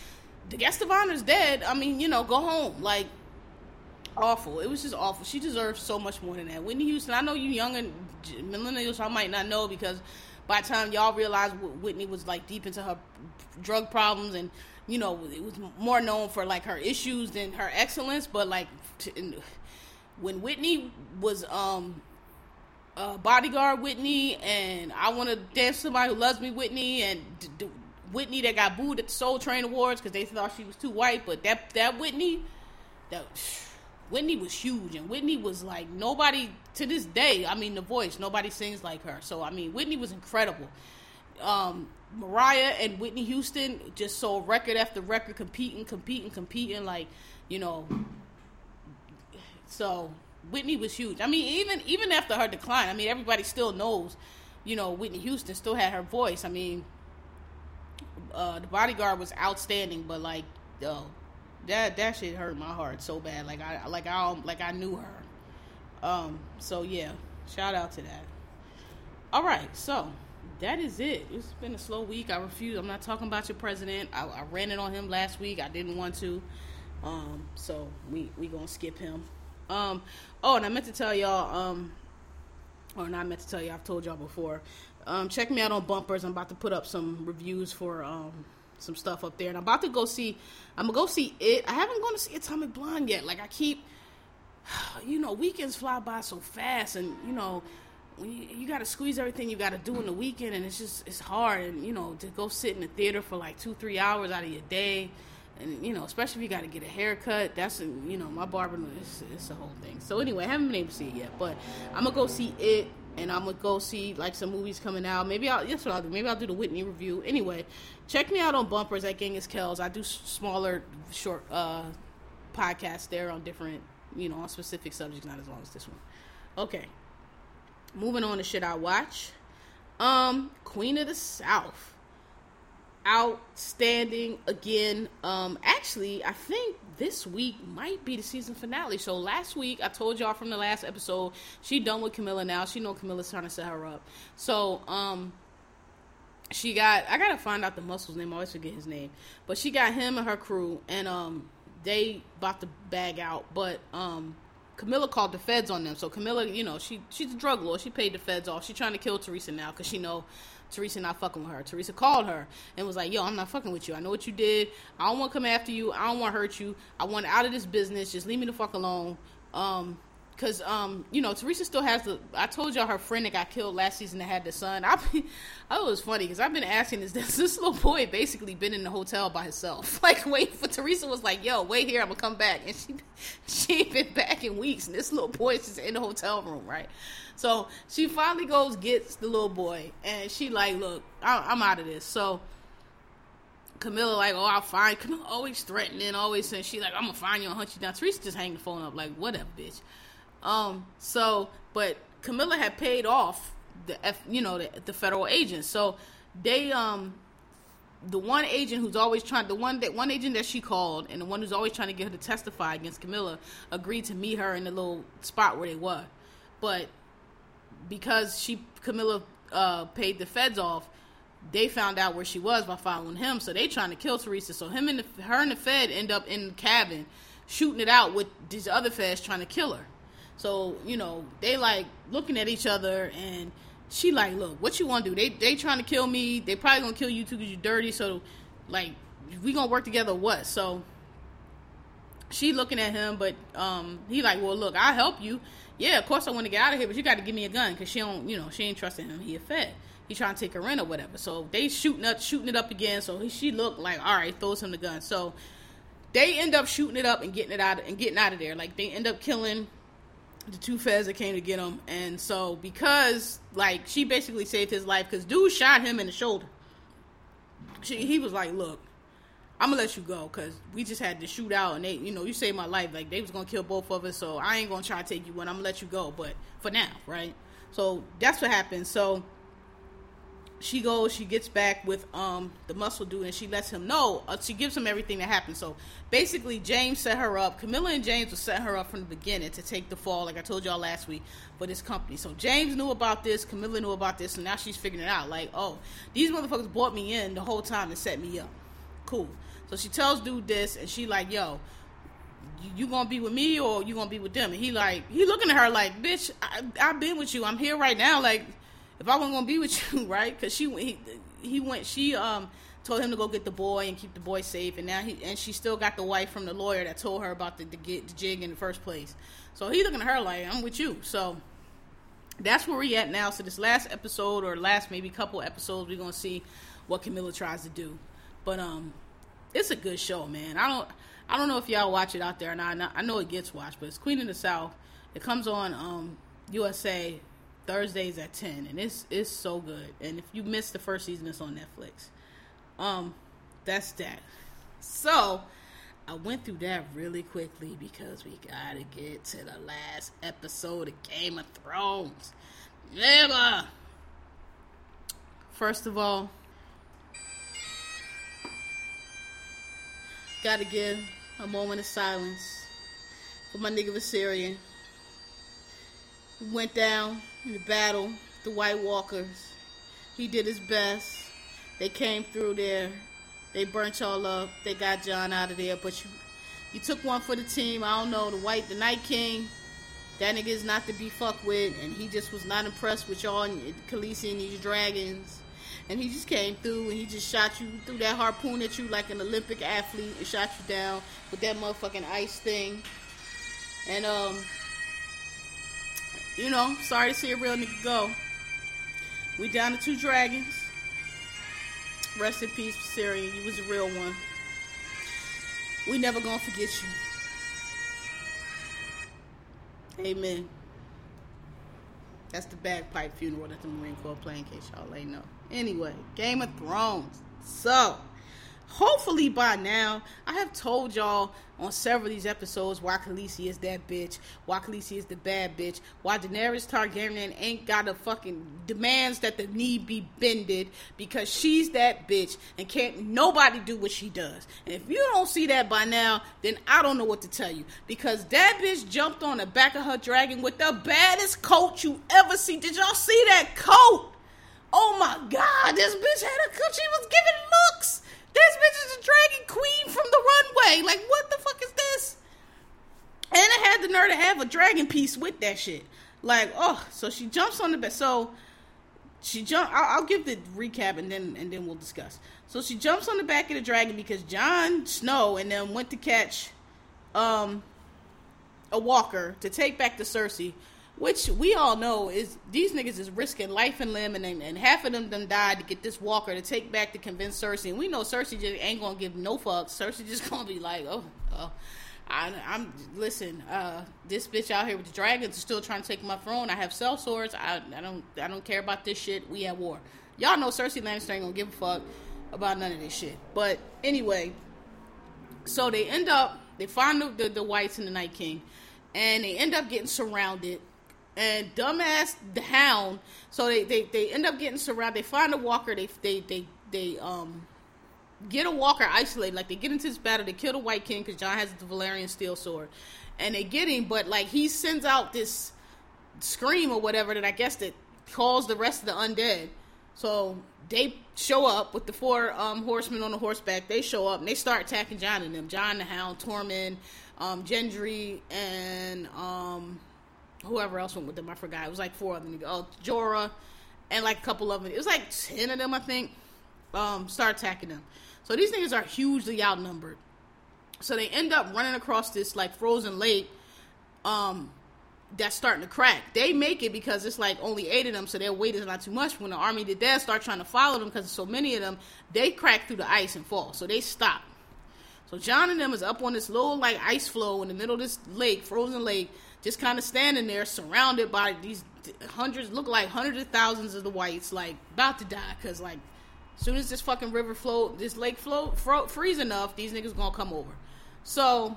the guest of honor's dead. I mean, you know, go home. Like, awful. It was just awful. She deserves so much more than that. Whitney Houston, I know you young and millennials, I might not know because by the time y'all realize Whitney was like deep into her drug problems and you know it was more known for like her issues than her excellence. But like when Whitney was um uh, bodyguard Whitney and I want to dance somebody who loves me Whitney and d- d- Whitney that got booed at the Soul Train Awards because they thought she was too white, but that that Whitney that (sighs) Whitney was huge, and Whitney was like nobody to this day. I mean, the voice, nobody sings like her. So I mean, Whitney was incredible. Um, Mariah and Whitney Houston just sold record after record, competing, competing, competing. Like you know, so Whitney was huge. I mean, even even after her decline, I mean, everybody still knows. You know, Whitney Houston still had her voice. I mean, uh, the bodyguard was outstanding, but like, yo, that that shit hurt my heart so bad. Like I like I like I knew her. Um. So yeah, shout out to that. All right, so that is it. It's been a slow week. I refuse. I'm not talking about your president. I, I ran it on him last week. I didn't want to. Um. So we we gonna skip him. Um. Oh, and I meant to tell y'all. Um. Or not meant to tell you. I've told y'all before. Um. Check me out on Bumpers. I'm about to put up some reviews for um some stuff up there, and I'm about to go see. I'm gonna go see it. I haven't gone to see Atomic Blonde yet. Like I keep, (sighs) you know, weekends fly by so fast, and you know, you, you got to squeeze everything you got to do in the weekend, and it's just it's hard, and you know, to go sit in the theater for like two three hours out of your day. And you know, especially if you got to get a haircut, that's you know my barber. It's, it's a whole thing. So anyway, I haven't been able to see it yet, but I'm gonna go see it and I'm gonna go see like some movies coming out. Maybe I'll that's what I'll do. Maybe I'll do the Whitney review. Anyway, check me out on Bumpers at Genghis Kellz. I do smaller, short uh, podcasts there on different, you know, on specific subjects, not as long as this one. Okay, moving on to shit I watch. Um, Queen of the South outstanding again. Um, actually, I think this week might be the season finale. So last week, I told y'all from the last episode, she done with Camilla now. She know Camilla's trying to set her up. So, um, she got I gotta find out the muscles name. I always forget his name, but she got him and her crew, and um, they bought the bag out. But um, Camilla called the feds on them. So Camilla, you know, she she's a drug lord. She paid the feds off. She trying to kill Teresa now because she know Teresa not fucking with her. Teresa called her and was like, "Yo, I'm not fucking with you. I know what you did. I don't want to come after you. I don't want to hurt you. I want out of this business. Just leave me the fuck alone." Um, Cause um, you know, Teresa still has the. I told y'all her friend that got killed last season that had the son. I, (laughs) I was funny because I've been asking this. (laughs) This, this little boy basically been in the hotel by himself, (laughs) like waiting for Teresa was like, "Yo, wait here, I'm gonna come back," and she she ain't been back in weeks, and this little boy is just in the hotel room, right? So she finally goes gets the little boy, and she like, "Look, I, I'm out of this." So Camilla like, oh, I'll find. Camilla always threatening, always saying she like, I'm gonna find you and hunt you down. Teresa just hang the phone up like, whatever, bitch. Um, so, but Camilla had paid off the F, you know, the, the federal agents. So they, um, the one agent who's always trying, the one that one agent that she called, and the one who's always trying to get her to testify against Camilla, agreed to meet her in the little spot where they were. But because she Camilla uh, paid the feds off, they found out where she was by following him. So they trying to kill Teresa. So him and the, her and the Fed end up in the cabin shooting it out with these other feds trying to kill her. So you know they like looking at each other, and she like, look, what you want to do? They they trying to kill me. They probably gonna kill you too because you're dirty. So like, we gonna work together? What? So she looking at him, but um, he like, well, look, I'll help you. Yeah, of course I want to get out of here, but you got to give me a gun because she don't, you know, she ain't trusting him. He a fed. He trying to take her in or whatever. So they shooting up, shooting it up again. So he, she looked like, all right, throws him the gun. So they end up shooting it up and getting it out and getting out of there. Like they end up killing the two feds that came to get him. And so because like she basically saved his life because dude shot him in the shoulder. She, he was like, look, I'm gonna let you go because we just had to shoot out and they, you know, you saved my life. Like they was gonna kill both of us, so I ain't gonna try to take you in. I'm gonna let you go, but for now, right? So that's what happened. So she goes, she gets back with um the muscle dude, and she lets him know. Uh, she gives him everything that happened. So basically, James set her up. Camilla and James were setting her up from the beginning to take the fall, like I told y'all last week, for this company. So James knew about this, Camilla knew about this, and now she's figuring it out. Like, oh, these motherfuckers brought me in the whole time and set me up. Cool. So she tells dude this, and she like, yo, you, gonna be with me or you gonna be with them? And he like, he looking at her like, bitch, I've been with you. I'm here right now. Like, if I wasn't gonna be with (laughs) you, right? Because she he, he went, she um told him to go get the boy and keep the boy safe, and now he and she still got the wife from the lawyer that told her about the, the get the jig in the first place. So he looking at her like, I'm with you. So that's where we at now. So this last episode or last maybe couple episodes, we're gonna see what Camilla tries to do. But um, it's a good show, man. I don't I don't know if y'all watch it out there or not. I know it gets watched, but it's Queen of the South. It comes on um, USA Thursdays at ten, and it's it's so good. And if you missed the first season, it's on Netflix. Um, that's that. So I went through that really quickly because we gotta get to the last episode of Game of Thrones. Nigga. First of all, Gotta give a moment of silence for my nigga Viserion. Went down the battle, the White Walkers. He did his best. They came through there. They burnt y'all up. They got Jon out of there. But you, you took one for the team. I don't know the White, the Night King. That nigga is not to be fucked with, and he just was not impressed with y'all and Khaleesi and these dragons and he just came through and he just shot you threw that harpoon at you like an Olympic athlete and shot you down with that motherfucking ice thing. And um, you know, sorry to see a real nigga go. We down to two dragons. Rest in peace, Viserion. You was a real one. We never gonna forget you. Amen. That's the bagpipe funeral that the Marine Corps playing, in case y'all ain't know. Anyway, Game of Thrones. So, hopefully by now, I have told y'all on several of these episodes why Khaleesi is that bitch, why Khaleesi is the bad bitch, why Daenerys Targaryen ain't got a fucking demands that the knee be bended because she's that bitch and can't nobody do what she does. And if you don't see that by now, then I don't know what to tell you because that bitch jumped on the back of her dragon with the baddest coat you ever see. Did y'all see that coat? Oh my god, this bitch had a coat. She was giving looks. This bitch is a dragon queen from the runway. Like, what the fuck is this? And I had the nerve to have a dragon piece with that shit. Like, oh, so she jumps on the bed. So she jump. I'll, I'll, give the recap and then and then we'll discuss. So she jumps on the back of the dragon because Jon Snow and them went to catch um a walker to take back to Cersei which we all know is these niggas is risking life and limb, and, and half of them done died to get this Walker to take back to convince Cersei. And we know Cersei just ain't gonna give no fucks. Cersei just (laughs) gonna be like, oh, oh. I, am listen. Uh, this bitch out here with the dragons is still trying to take my throne. I have sellswords. I, I don't. I don't care about this shit. We at war. Y'all know Cersei Lannister ain't gonna give a fuck about none of this shit. But anyway, so they end up. They find the, the, the whites and the Night King, and they end up getting surrounded and dumbass the hound. So they, they, they end up getting surrounded. They find a walker. They they they they um get a walker isolated. Like they get into this battle. They kill the White King because Jon has the Valyrian steel sword, and they get him. But like he sends out this scream or whatever that I guess that calls the rest of the undead. So they show up with the four um, horsemen on the horseback. They show up and they start attacking Jon and them. Jon the Hound, Tormund, um, Gendry, and um, whoever else went with them, I forgot. It was like four of them. Oh, Jorah, and like a couple of them. It was like ten of them, I think. Um, start attacking them. So these niggas are hugely outnumbered. So they end up running across this like frozen lake. Um, that's starting to crack. They make it because it's like only eight of them, so their weight is not too much. When the army did that, start trying to follow them because so many of them, they crack through the ice and fall. So they stop. So Jon and them is up on this little like ice floe in the middle of this lake, frozen lake, just kind of standing there, surrounded by these hundreds, look like hundreds of thousands of the whites, like about to die because like as soon as this fucking river flow, this lake flow, fro- freeze enough, these niggas gonna come over. So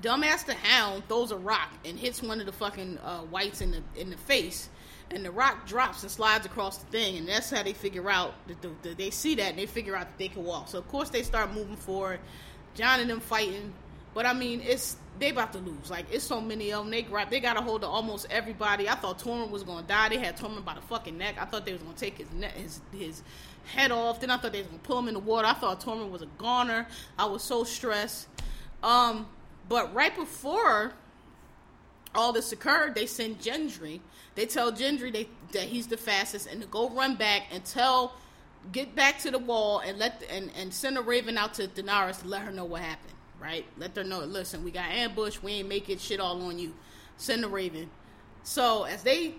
dumbass the hound throws a rock and hits one of the fucking uh, whites in the in the face, and the rock drops and slides across the thing, and that's how they figure out that the, the, they see that and they figure out that they can walk. So of course they start moving forward. Jon and them fighting, but I mean it's they about to lose. Like it's so many of them. They grab they got a hold of almost everybody. I thought Tormund was gonna die. They had Tormund by the fucking neck. I thought they was gonna take his neck his his head off. Then I thought they was gonna pull him in the water. I thought Tormund was a goner. I was so stressed. Um, but right before all this occurred, they send Gendry. They tell Gendry they, that he's the fastest and to go run back and tell, get back to the wall and let the, and and send a raven out to Daenerys to let her know what happened. Right? Let them know. Listen, we got ambush. We ain't making shit all on you. Send the raven. So as they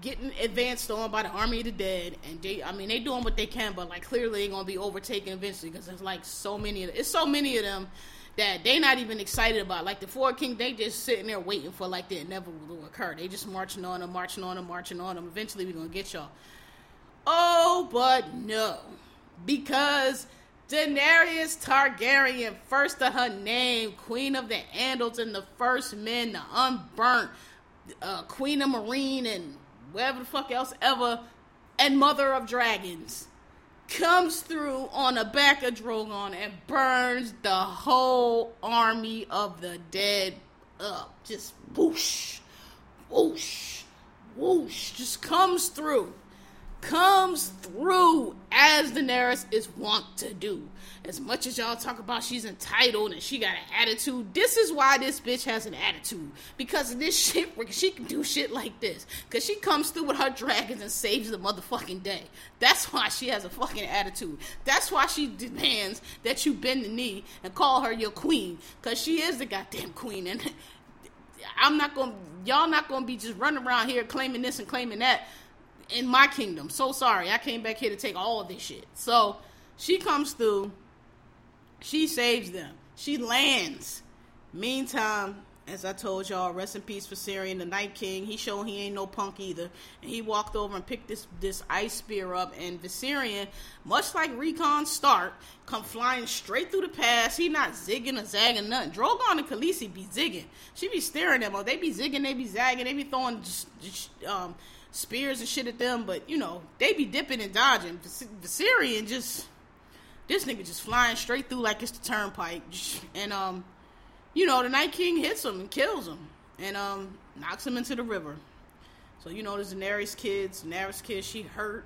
getting advanced on by the army of the dead, and they, I mean, they doing what they can, but like clearly they're gonna be overtaken eventually because there's like so many of, it's so many of them that they not even excited about. Like the Four King, they just sitting there waiting for like the inevitable to occur. They just marching on them, marching on them, marching on them. Eventually, we gonna get y'all. Oh, but no, because Daenerys Targaryen, first of her name, Queen of the Andals and the First Men, the Unburnt, uh, Queen of Meereen, and whatever the fuck else ever, and Mother of Dragons comes through on the back of Drogon and burns the whole army of the dead up. Just whoosh, whoosh, whoosh. Just comes through. Comes through as Daenerys is wont to do. As much as y'all talk about she's entitled and she got an attitude, this is why this bitch has an attitude. Because of this shit, she can do shit like this. Because she comes through with her dragons and saves the motherfucking day. That's why she has a fucking attitude. That's why she demands that you bend the knee and call her your queen. Because she is the goddamn queen. And (laughs) I'm not to, y'all not to be just running around here claiming this and claiming that in my kingdom. So sorry. I came back here to take all of this shit. So she comes through she saves them. She lands. Meantime, as I told y'all, rest in peace for Viserion, the Night King. He showed he ain't no punk either. And he walked over and picked this this ice spear up. And Viserion, much like Rickon Stark, come flying straight through the pass. He not zigging or zagging nothing. Drogon and Khaleesi be zigging. She be staring at them. They be zigging, they be zagging, they be throwing um, spears and shit at them. But, you know, they be dipping and dodging. Viserion just this nigga just flying straight through like it's the turnpike. (laughs) And um, you know, the Night King hits him and kills him. And um knocks him into the river. So you know there's Daenerys kids, Daenerys kids, she hurt.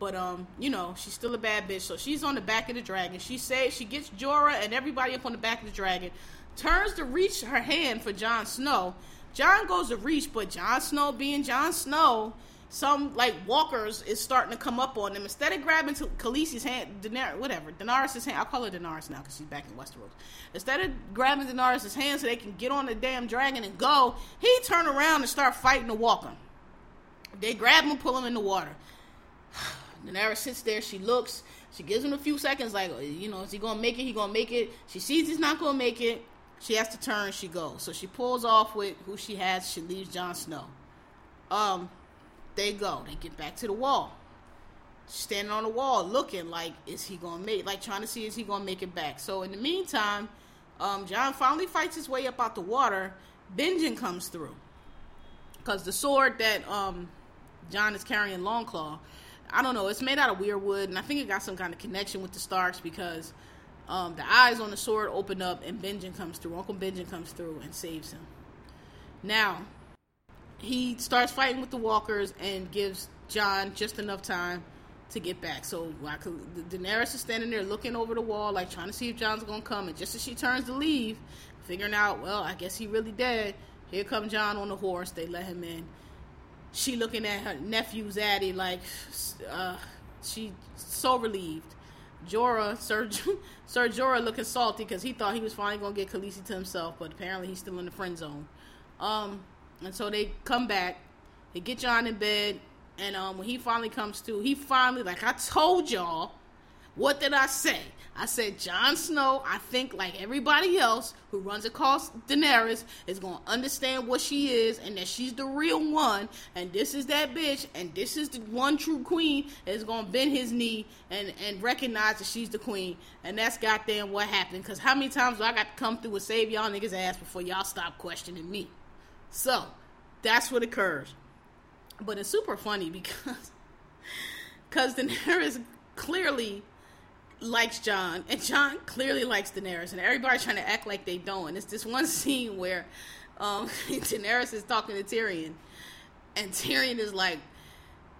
But um, you know, she's still a bad bitch. So she's on the back of the dragon. She says she gets Jorah and everybody up on the back of the dragon, turns to reach her hand for Jon Snow. Jon goes to reach, but Jon Snow being Jon Snow, some like walkers is starting to come up on them. Instead of grabbing to Khaleesi's hand, Daenerys, whatever, Daenerys' hand, I'll call her Daenerys now because she's back in Westeros. Instead of grabbing Daenerys' hand so they can get on the damn dragon and go, he turn around and start fighting the walker. They grab him, pull him in the water. (sighs) Daenerys sits there, she looks, she gives him a few seconds, like, you know, is he gonna make it? He gonna make it. She sees he's not gonna make it. She has to turn, she goes. So she pulls off with who she has, she leaves Jon Snow. Um, they go. They get back to the wall. Standing on the wall, looking like, is he gonna make? Like trying to see, is he gonna make it back? So in the meantime, um, Jon finally fights his way up out the water. Benjen comes through because the sword that um, Jon is carrying, Longclaw, I don't know. It's made out of weirwood, and I think it got some kind of connection with the Starks because um, the eyes on the sword open up, and Benjen comes through. Uncle Benjen comes through and saves him. Now, he starts fighting with the walkers and gives Jon just enough time to get back. So like, Daenerys is standing there looking over the wall, like trying to see if Jon's gonna come. And just as she turns to leave, figuring out, well, I guess he really dead. Here come Jon on the horse. They let him in. She looking at her nephew's Zaddy like uh, so relieved. Jorah, Sir (laughs) Sir Jorah looking salty because he thought he was finally gonna get Khaleesi to himself, but apparently he's still in the friend zone. Um, and so they come back, they get Jon in bed, and um, when he finally comes to, he finally like I told y'all, what did I say? I said Jon Snow, I think like everybody else who runs across Daenerys is going to understand what she is and that she's the real one and this is that bitch and this is the one true queen is going to bend his knee and and recognize that she's the queen and that's goddamn what happened cuz how many times do I got to come through and save y'all niggas ass before y'all stop questioning me. So, that's what occurs. But it's super funny because (laughs) cuz Daenerys clearly likes Jon, and Jon clearly likes Daenerys, and everybody's trying to act like they don't. And it's this one (laughs) scene where um, (laughs) Daenerys is talking to Tyrion, and Tyrion is like,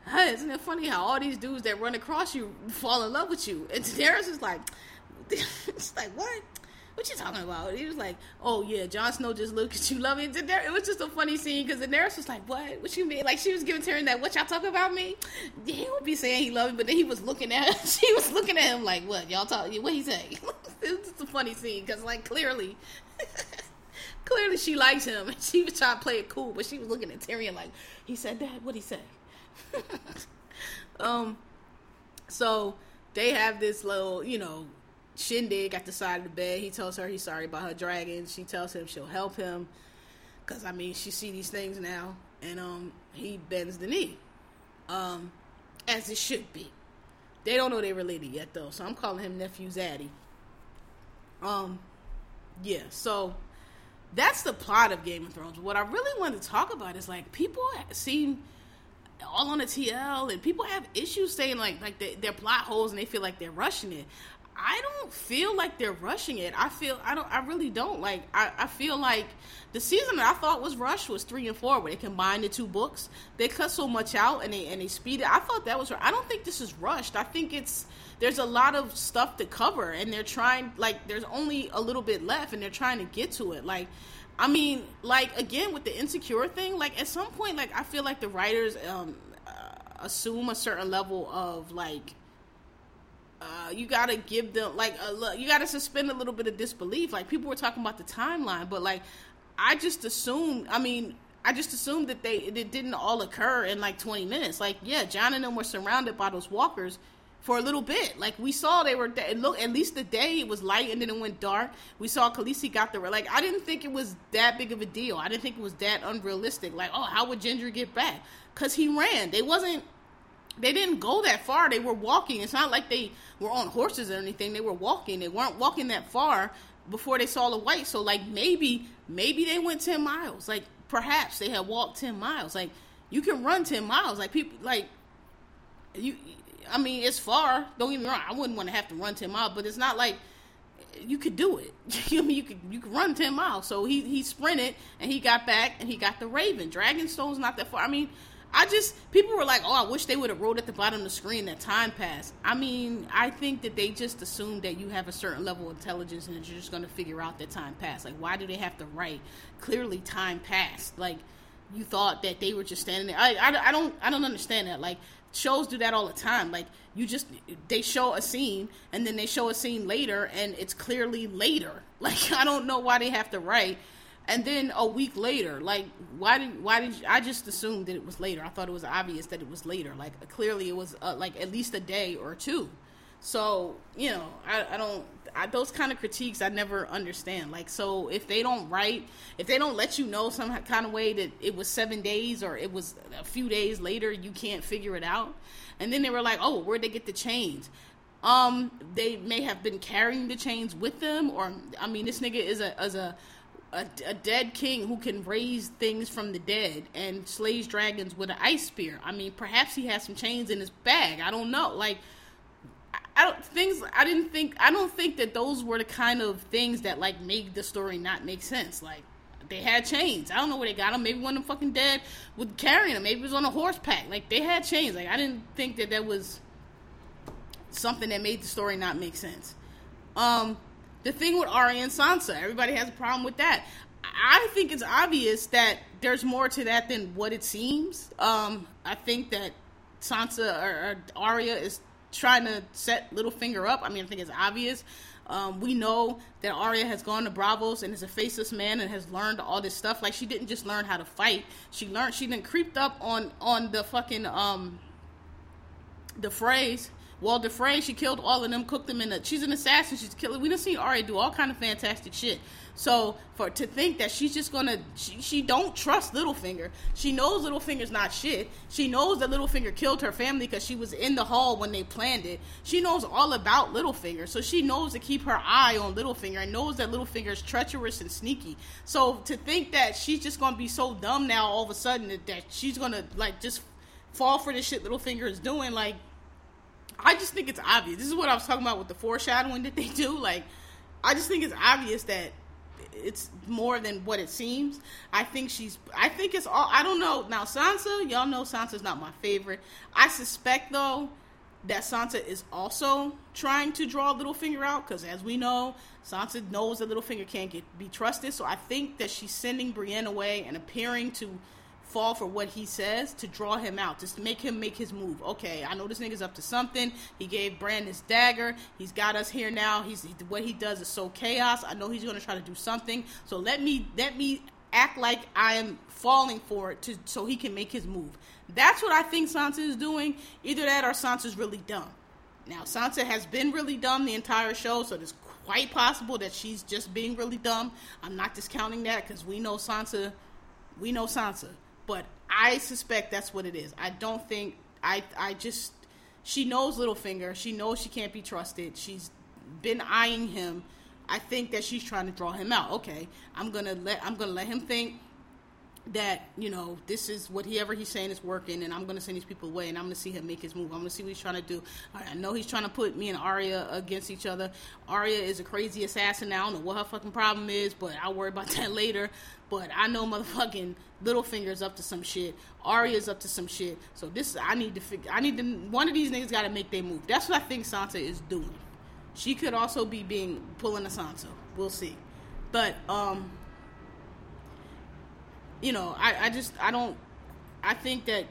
hey, "Isn't it funny how all these dudes that run across you fall in love with you?" And Daenerys is like, (laughs) "It's like what?" What you talking about? He was like, oh yeah, Jon Snow just looked at you, love me. It was just a funny scene because Daenerys was like, what? What you mean? Like she was giving Tyrion that, what y'all talking about me? He would be saying he loved me, but then he was looking at, (laughs) she was looking at him like, what? Y'all talk? What he say? (laughs) it was just a funny scene because like clearly, (laughs) clearly she likes him and she was trying to play it cool, but she was looking at Tyrion like, he said that. What he say? um, so they have this little, you know, shindig at the side of the bed. He tells her he's sorry about her dragon. She tells him she'll help him because I mean she see these things now, and um he bends the knee, um as it should be. They don't know they're related yet though, so I'm calling him nephew Zaddy. Um, yeah, so that's the plot of Game of Thrones. What I really want to talk about is like people seem all on the TL and people have issues saying like like they, they're plot holes and they feel like they're rushing it. I don't feel like they're rushing it. I feel I don't I really don't like I, I feel like the season that I thought was rushed was three and four where they combined the two books. They cut so much out and they and they speed it. I thought that was I don't think this is rushed. I think it's there's a lot of stuff to cover and they're trying like there's only a little bit left and they're trying to get to it. Like I mean, like again with the insecure thing, like at some point like I feel like the writers um assume a certain level of like uh, you gotta give them like a, look, you gotta suspend a little bit of disbelief. Like people were talking about the timeline, but like I just assumed. I mean, I just assumed that they it didn't all occur in like 20 minutes. Like yeah, Jon and them were surrounded by those walkers for a little bit. Like we saw they were look at least the day it was light and then it went dark. We saw Khaleesi got the like I didn't think it was that big of a deal. I didn't think it was that unrealistic. Like oh how would Gendry get back? Cuz he ran. They wasn't they didn't go that far. They were walking. It's not like they were on horses or anything. They were walking. They weren't walking that far before they saw the white. So like maybe maybe they went ten miles. Like perhaps they had walked ten miles. Like you can run ten miles. Like people like you. I mean, it's far. Don't get me wrong. I wouldn't want to have to run ten miles, but it's not like you could do it. (laughs) I mean, you could you could run ten miles. So he he sprinted and he got back and he got the Raven. Dragonstone's not that far. I mean I just people were like, "Oh, I wish they would have wrote at the bottom of the screen that time passed." I mean, I think that they just assume that you have a certain level of intelligence and that you're just going to figure out that time passed. Like, why do they have to write clearly time passed? Like, you thought that they were just standing there. I, I, I don't I don't understand that. Like, shows do that all the time. Like, you just they show a scene and then they show a scene later and it's clearly later. (laughs) Like, I don't know why they have to write and then a week later like why did why did you, i just assumed that it was later. I thought it was obvious that it was later. Like clearly it was uh, like at least a day or two. So you know i, I don't I, those kind of critiques i never understand. Like so if they don't write if they don't let you know some kind of way that it was seven days or it was a few days later you can't figure it out. And then they were like oh where'd they get the chains? Um they may have been carrying the chains with them or i mean this nigga is a is a a, a, dead king who can raise things from the dead and slays dragons with an ice spear. I mean, perhaps he has some chains in his bag. I don't know. Like, I don't things. I didn't think. I don't think that those were the kind of things that like make the story not make sense. Like, they had chains. I don't know where they got them. Maybe one of them fucking dead was carrying them. Maybe it was on a horse pack. Like, they had chains. Like, I didn't think that that was something that made the story not make sense. Um, the thing with Arya and Sansa, everybody has a problem with that. I think it's obvious that there's more to that than what it seems. Um, I think that Sansa or, or Arya is trying to set Littlefinger up. I mean, I think it's obvious. Um, we know that Arya has gone to Braavos and is a faceless man and has learned all this stuff. Like she didn't just learn how to fight; she learned. She then creeped up on on the fucking um the Freys Walder Frey, she killed all of them, cooked them in a. She's an assassin. She's killing. We done seen Arya do all kind of fantastic shit. So for to think that she's just gonna, she, she don't trust Littlefinger. She knows Littlefinger's not shit. She knows that Littlefinger killed her family because she was in the hall when they planned it. She knows all about Littlefinger, so she knows to keep her eye on Littlefinger and knows that Littlefinger is treacherous and sneaky. So to think that she's just gonna be so dumb now all of a sudden that, that she's gonna like just fall for the shit Littlefinger is doing, like I just think it's obvious. This is what I was talking about with the foreshadowing that they do. Like, I just think it's obvious that it's more than what it seems. I think she's. I think it's all. I don't know. Now Sansa, y'all know Sansa's not my favorite. I suspect though that Sansa is also trying to draw Littlefinger out because, as we know, Sansa knows that Littlefinger can't get be trusted. So I think that she's sending Brienne away and appearing to fall for what he says to draw him out, just to make him make his move. Okay, I know this nigga's up to something. He gave Bran his dagger. He's got us here now. He's what he does is so chaos. I know he's gonna try to do something. So let me let me act like I am falling for it to so he can make his move. That's what I think Sansa is doing. Either that or Sansa's really dumb. Now Sansa has been really dumb the entire show, so it's quite possible that she's just being really dumb. I'm not discounting that because we know Sansa. We know Sansa. But I suspect that's what it is. I don't think I I just she knows Littlefinger. She knows she can't be trusted. She's been eyeing him. I think that she's trying to draw him out. Okay, I'm gonna let I'm gonna let him think that you know this is whatever he's saying is working, and I'm gonna send these people away, and I'm gonna see him make his move. I'm gonna see what he's trying to do. I know he's trying to put me and Arya against each other. Arya is a crazy assassin. I don't know what her fucking problem is, but I'll worry about (laughs) that later. But I know motherfucking Littlefinger's up to some shit. Arya's up to some shit. So this I need to figure. I need to. One of these niggas got to make their move. That's what I think Sansa is doing. She could also be being pulling a Sansa. We'll see. But um you know, I, I just I don't I think that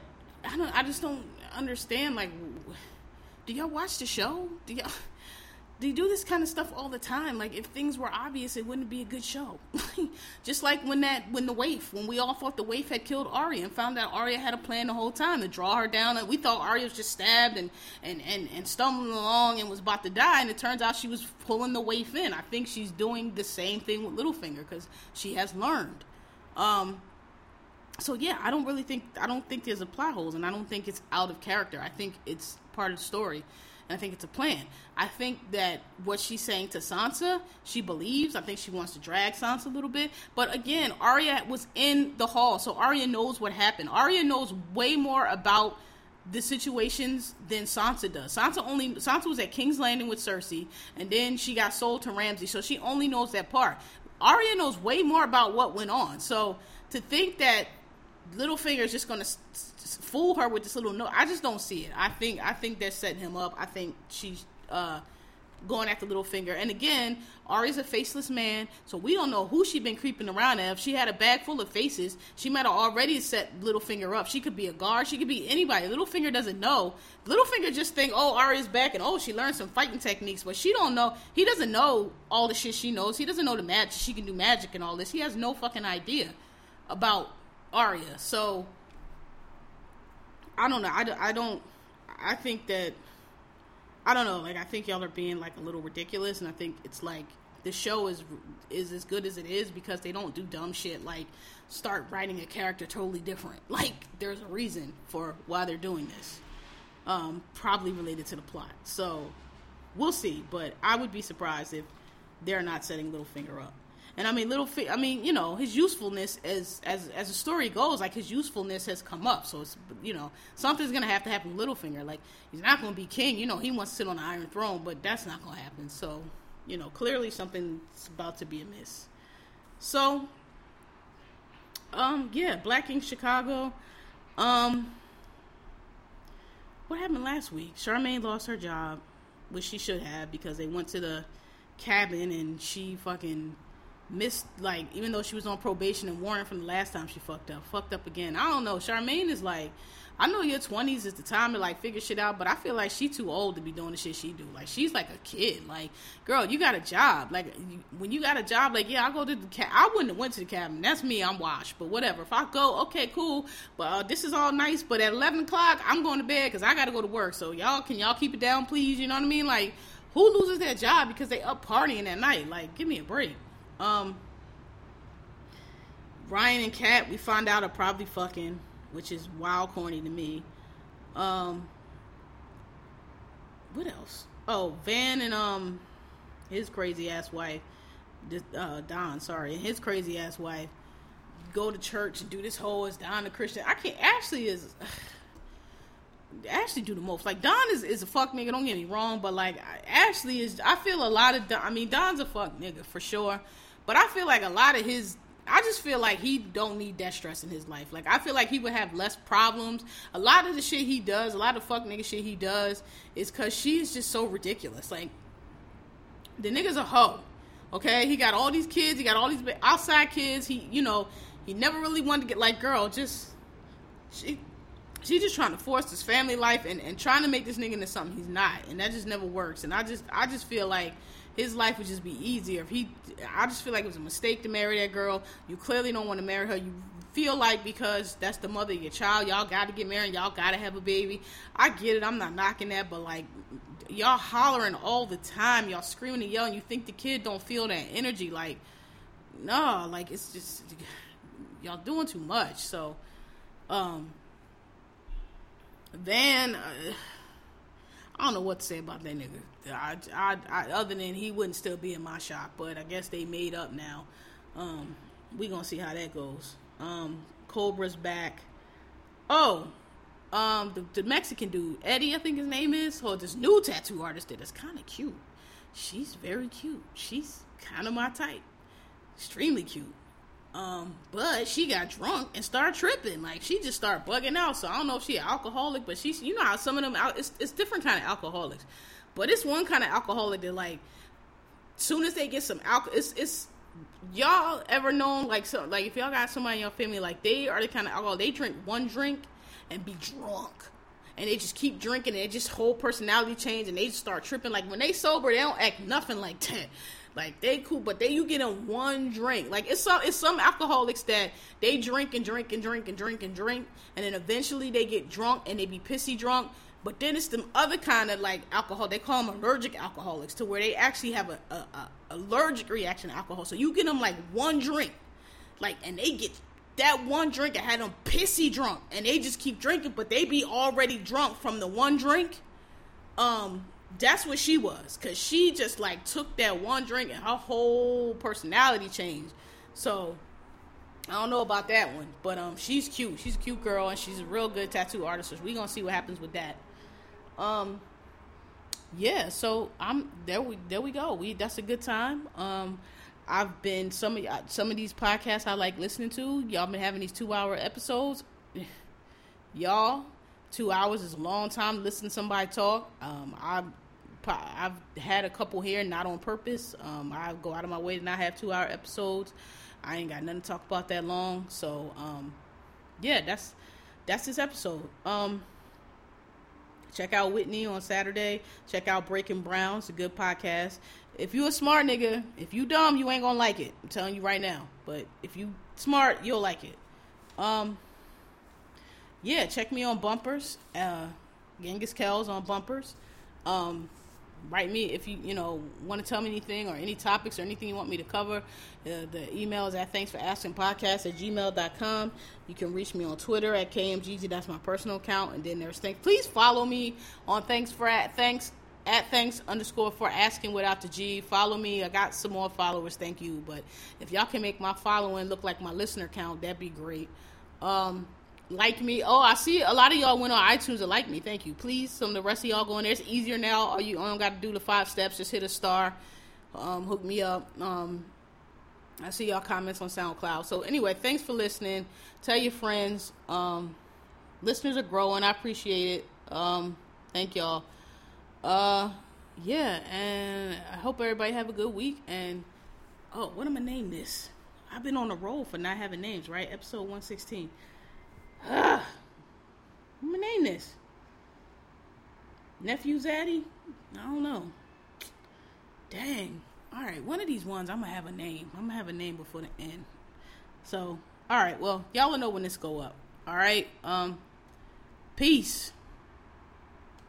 I don't I just don't understand like do y'all watch the show? Do y'all they do this kind of stuff all the time. Like if things were obvious, it wouldn't be a good show. (laughs) Just like when that when the waif, when we all thought the waif had killed Arya and found out Arya had a plan the whole time to draw her down. And we thought Arya was just stabbed and and and and stumbling along and was about to die. And it turns out she was pulling the waif in. I think she's doing the same thing with Littlefinger because she has learned. Um, so yeah, I don't really think I don't think there's a plot holes, and I don't think it's out of character. I think it's part of the story, and I think it's a plan. I think that what she's saying to Sansa, she believes. I think she wants to drag Sansa a little bit, but again, Arya was in the hall, so Arya knows what happened. Arya knows way more about the situations than Sansa does. Sansa only Sansa was at King's Landing with Cersei, and then she got sold to Ramsay, so she only knows that part. Arya knows way more about what went on. So to think that Littlefinger is just going to fool her with this little note. I just don't see it. I think I think they're setting him up. I think she's uh, going after Littlefinger. And again, Arya's a faceless man, so we don't know who she's been creeping around. If she had a bag full of faces, she might have already set Littlefinger up. She could be a guard. She could be anybody. Littlefinger doesn't know. Littlefinger just think, oh, Arya's back, and oh, she learned some fighting techniques, but she don't know. He doesn't know all the shit she knows. He doesn't know the magic. She can do magic and all this. He has no fucking idea about Arya. So I don't know. I, I don't. I think that I don't know. Like I think y'all are being like a little ridiculous, and I think it's like the show is is as good as it is because they don't do dumb shit like start writing a character totally different. (laughs) Like there's a reason for why they're doing this. Um, probably related to the plot. So we'll see. But I would be surprised if they're not setting Littlefinger up. And I mean, little, I mean, you know, his usefulness as as as the story goes, like his usefulness has come up. So it's you know something's gonna have to happen Littlefinger. Like he's not gonna be king. You know, he wants to sit on the Iron Throne, but that's not gonna happen. So you know, clearly something's about to be amiss. So, um, yeah, Black Ink Chicago. Um, what happened last week? Charmaine lost her job, which she should have because they went to the cabin and she fucking missed like even though she was on probation and warrant from the last time she fucked up, fucked up again. I don't know. Charmaine is like I know your twenties is the time to like figure shit out, but I feel like she too old to be doing the shit she do. Like she's like a kid. Like, girl, you got a job. Like you, when you got a job, like yeah, I go to the ca- I wouldn't have went to the cabin. That's me. I'm washed. But whatever. If I go, okay, cool. But uh, this is all nice. But at eleven o'clock, I'm going to bed because I got to go to work. So y'all, can y'all keep it down, please? You know what I mean? Like, who loses their job because they up partying at night? Like, give me a break. Um. Ryan and Kat, we find out are probably fucking, which is wild corny to me. Um, what else? Oh, Van and um, his crazy ass wife, uh, Don. Sorry, and his crazy ass wife go to church and do this whole is Don a Christian. I can't. Ashley is. (sighs) Ashley do the most. Like Don is, is a fuck nigga. Don't get me wrong, but like Ashley is. I feel a lot of. Don, I mean, Don's a fuck nigga for sure, but I feel like a lot of his I just feel like he don't need that stress in his life. Like I feel like he would have less problems. A lot of the shit he does, a lot of fuck nigga shit he does, is cause she's just so ridiculous. Like the nigga's a hoe. Okay, he got all these kids. He got all these outside kids. He, you know, he never really wanted to get like girl. Just she, she's just trying to force his family life and and trying to make this nigga into something he's not, and that just never works. And I just I just feel like his life would just be easier if he i just feel like it was a mistake to marry that girl. You clearly don't want to marry her. You feel like because that's the mother of your child y'all gotta get married y'all gotta have a baby. I get it i'm not knocking that but like y'all hollering all the time y'all screaming and yelling you think the kid don't feel that energy like no like it's just y'all doing too much. So um then uh, I don't know what to say about that nigga. I, I, I, other than he wouldn't still be in my shop, but I guess they made up now. Um, we gonna see how that goes. Um, Cobra's back. Oh, um, the, the, Mexican dude, Eddie, I think his name is, or this new tattoo artist that is kind of cute. She's very cute. She's kind of my type. Extremely cute. Um, but she got drunk and started tripping. Like she just started bugging out. So I don't know if she an alcoholic, but she's you know how some of them out it's it's different kind of alcoholics. But it's one kind of alcoholic that like, soon as they get some alcohol, it's it's y'all ever known like so like if y'all got somebody in your family like they are the kind of alcohol they drink one drink and be drunk and they just keep drinking and they just whole personality change and they just start tripping like when they sober they don't act nothing like that like they cool but they you get them one drink like it's some it's some alcoholics that they drink and drink and drink and drink and drink and then eventually they get drunk and they be pissy drunk but then it's the other kind of like alcohol. They call them allergic alcoholics, to where they actually have a, a, a allergic reaction to alcohol. So you get them like one drink, like, and they get that one drink and had them pissy drunk, and they just keep drinking, but they be already drunk from the one drink. Um, that's what she was, cause she just like took that one drink and her whole personality changed. So I don't know about that one, but um, she's cute. She's a cute girl, and she's a real good tattoo artist. So we gonna see what happens with that. Um, yeah, so I'm there. We there we go. We that's a good time. Um, I've been some of some of these podcasts I like listening to. Y'all been having these two hour episodes. (sighs) Y'all, two hours is a long time to listen to somebody talk. Um, I I've had a couple here, not on purpose. Um, I go out of my way to not have two hour episodes. I ain't got nothing to talk about that long. So, um, yeah, that's that's this episode. Um, Check out Whitney on Saturday. Check out Breaking Brown. It's a good podcast. If you a smart nigga, if you dumb, you ain't gonna like it. I'm telling you right now. But if you smart, you'll like it. Um, yeah, check me on Bumpers. Uh, Genghis Kellz on Bumpers. Um, write me if you you know want to tell me anything or any topics or anything you want me to cover uh, the email is at thanks for asking podcast at gmail.com you can reach me on twitter at kmgg that's my personal account and then there's thanks please follow me on thanks for at thanks at thanks underscore for asking without the G. Follow me. I got some more followers. Thank you. But if y'all can make my following look like my listener count, that'd be great. Um, like me. Oh, I see a lot of y'all went on iTunes and like me. Thank you. Please, some of the rest of y'all going there. It's easier now. All you don't got to do the five steps. Just hit a star. Um, hook me up. Um, I see y'all comments on SoundCloud. So anyway, thanks for listening. Tell your friends. Um, listeners are growing. I appreciate it. Um, thank y'all. Uh, yeah, and I hope everybody have a good week. And Oh, what am I name this? I've been on a roll for not having names, right? Episode 116. Ah, what am gonna name this? Nephew Zaddy? I don't know. Dang. All right, one of these ones I'm gonna have a name. I'm gonna have a name before the end. So, all right. Well, y'all will know when this go up. All right. Um. Peace.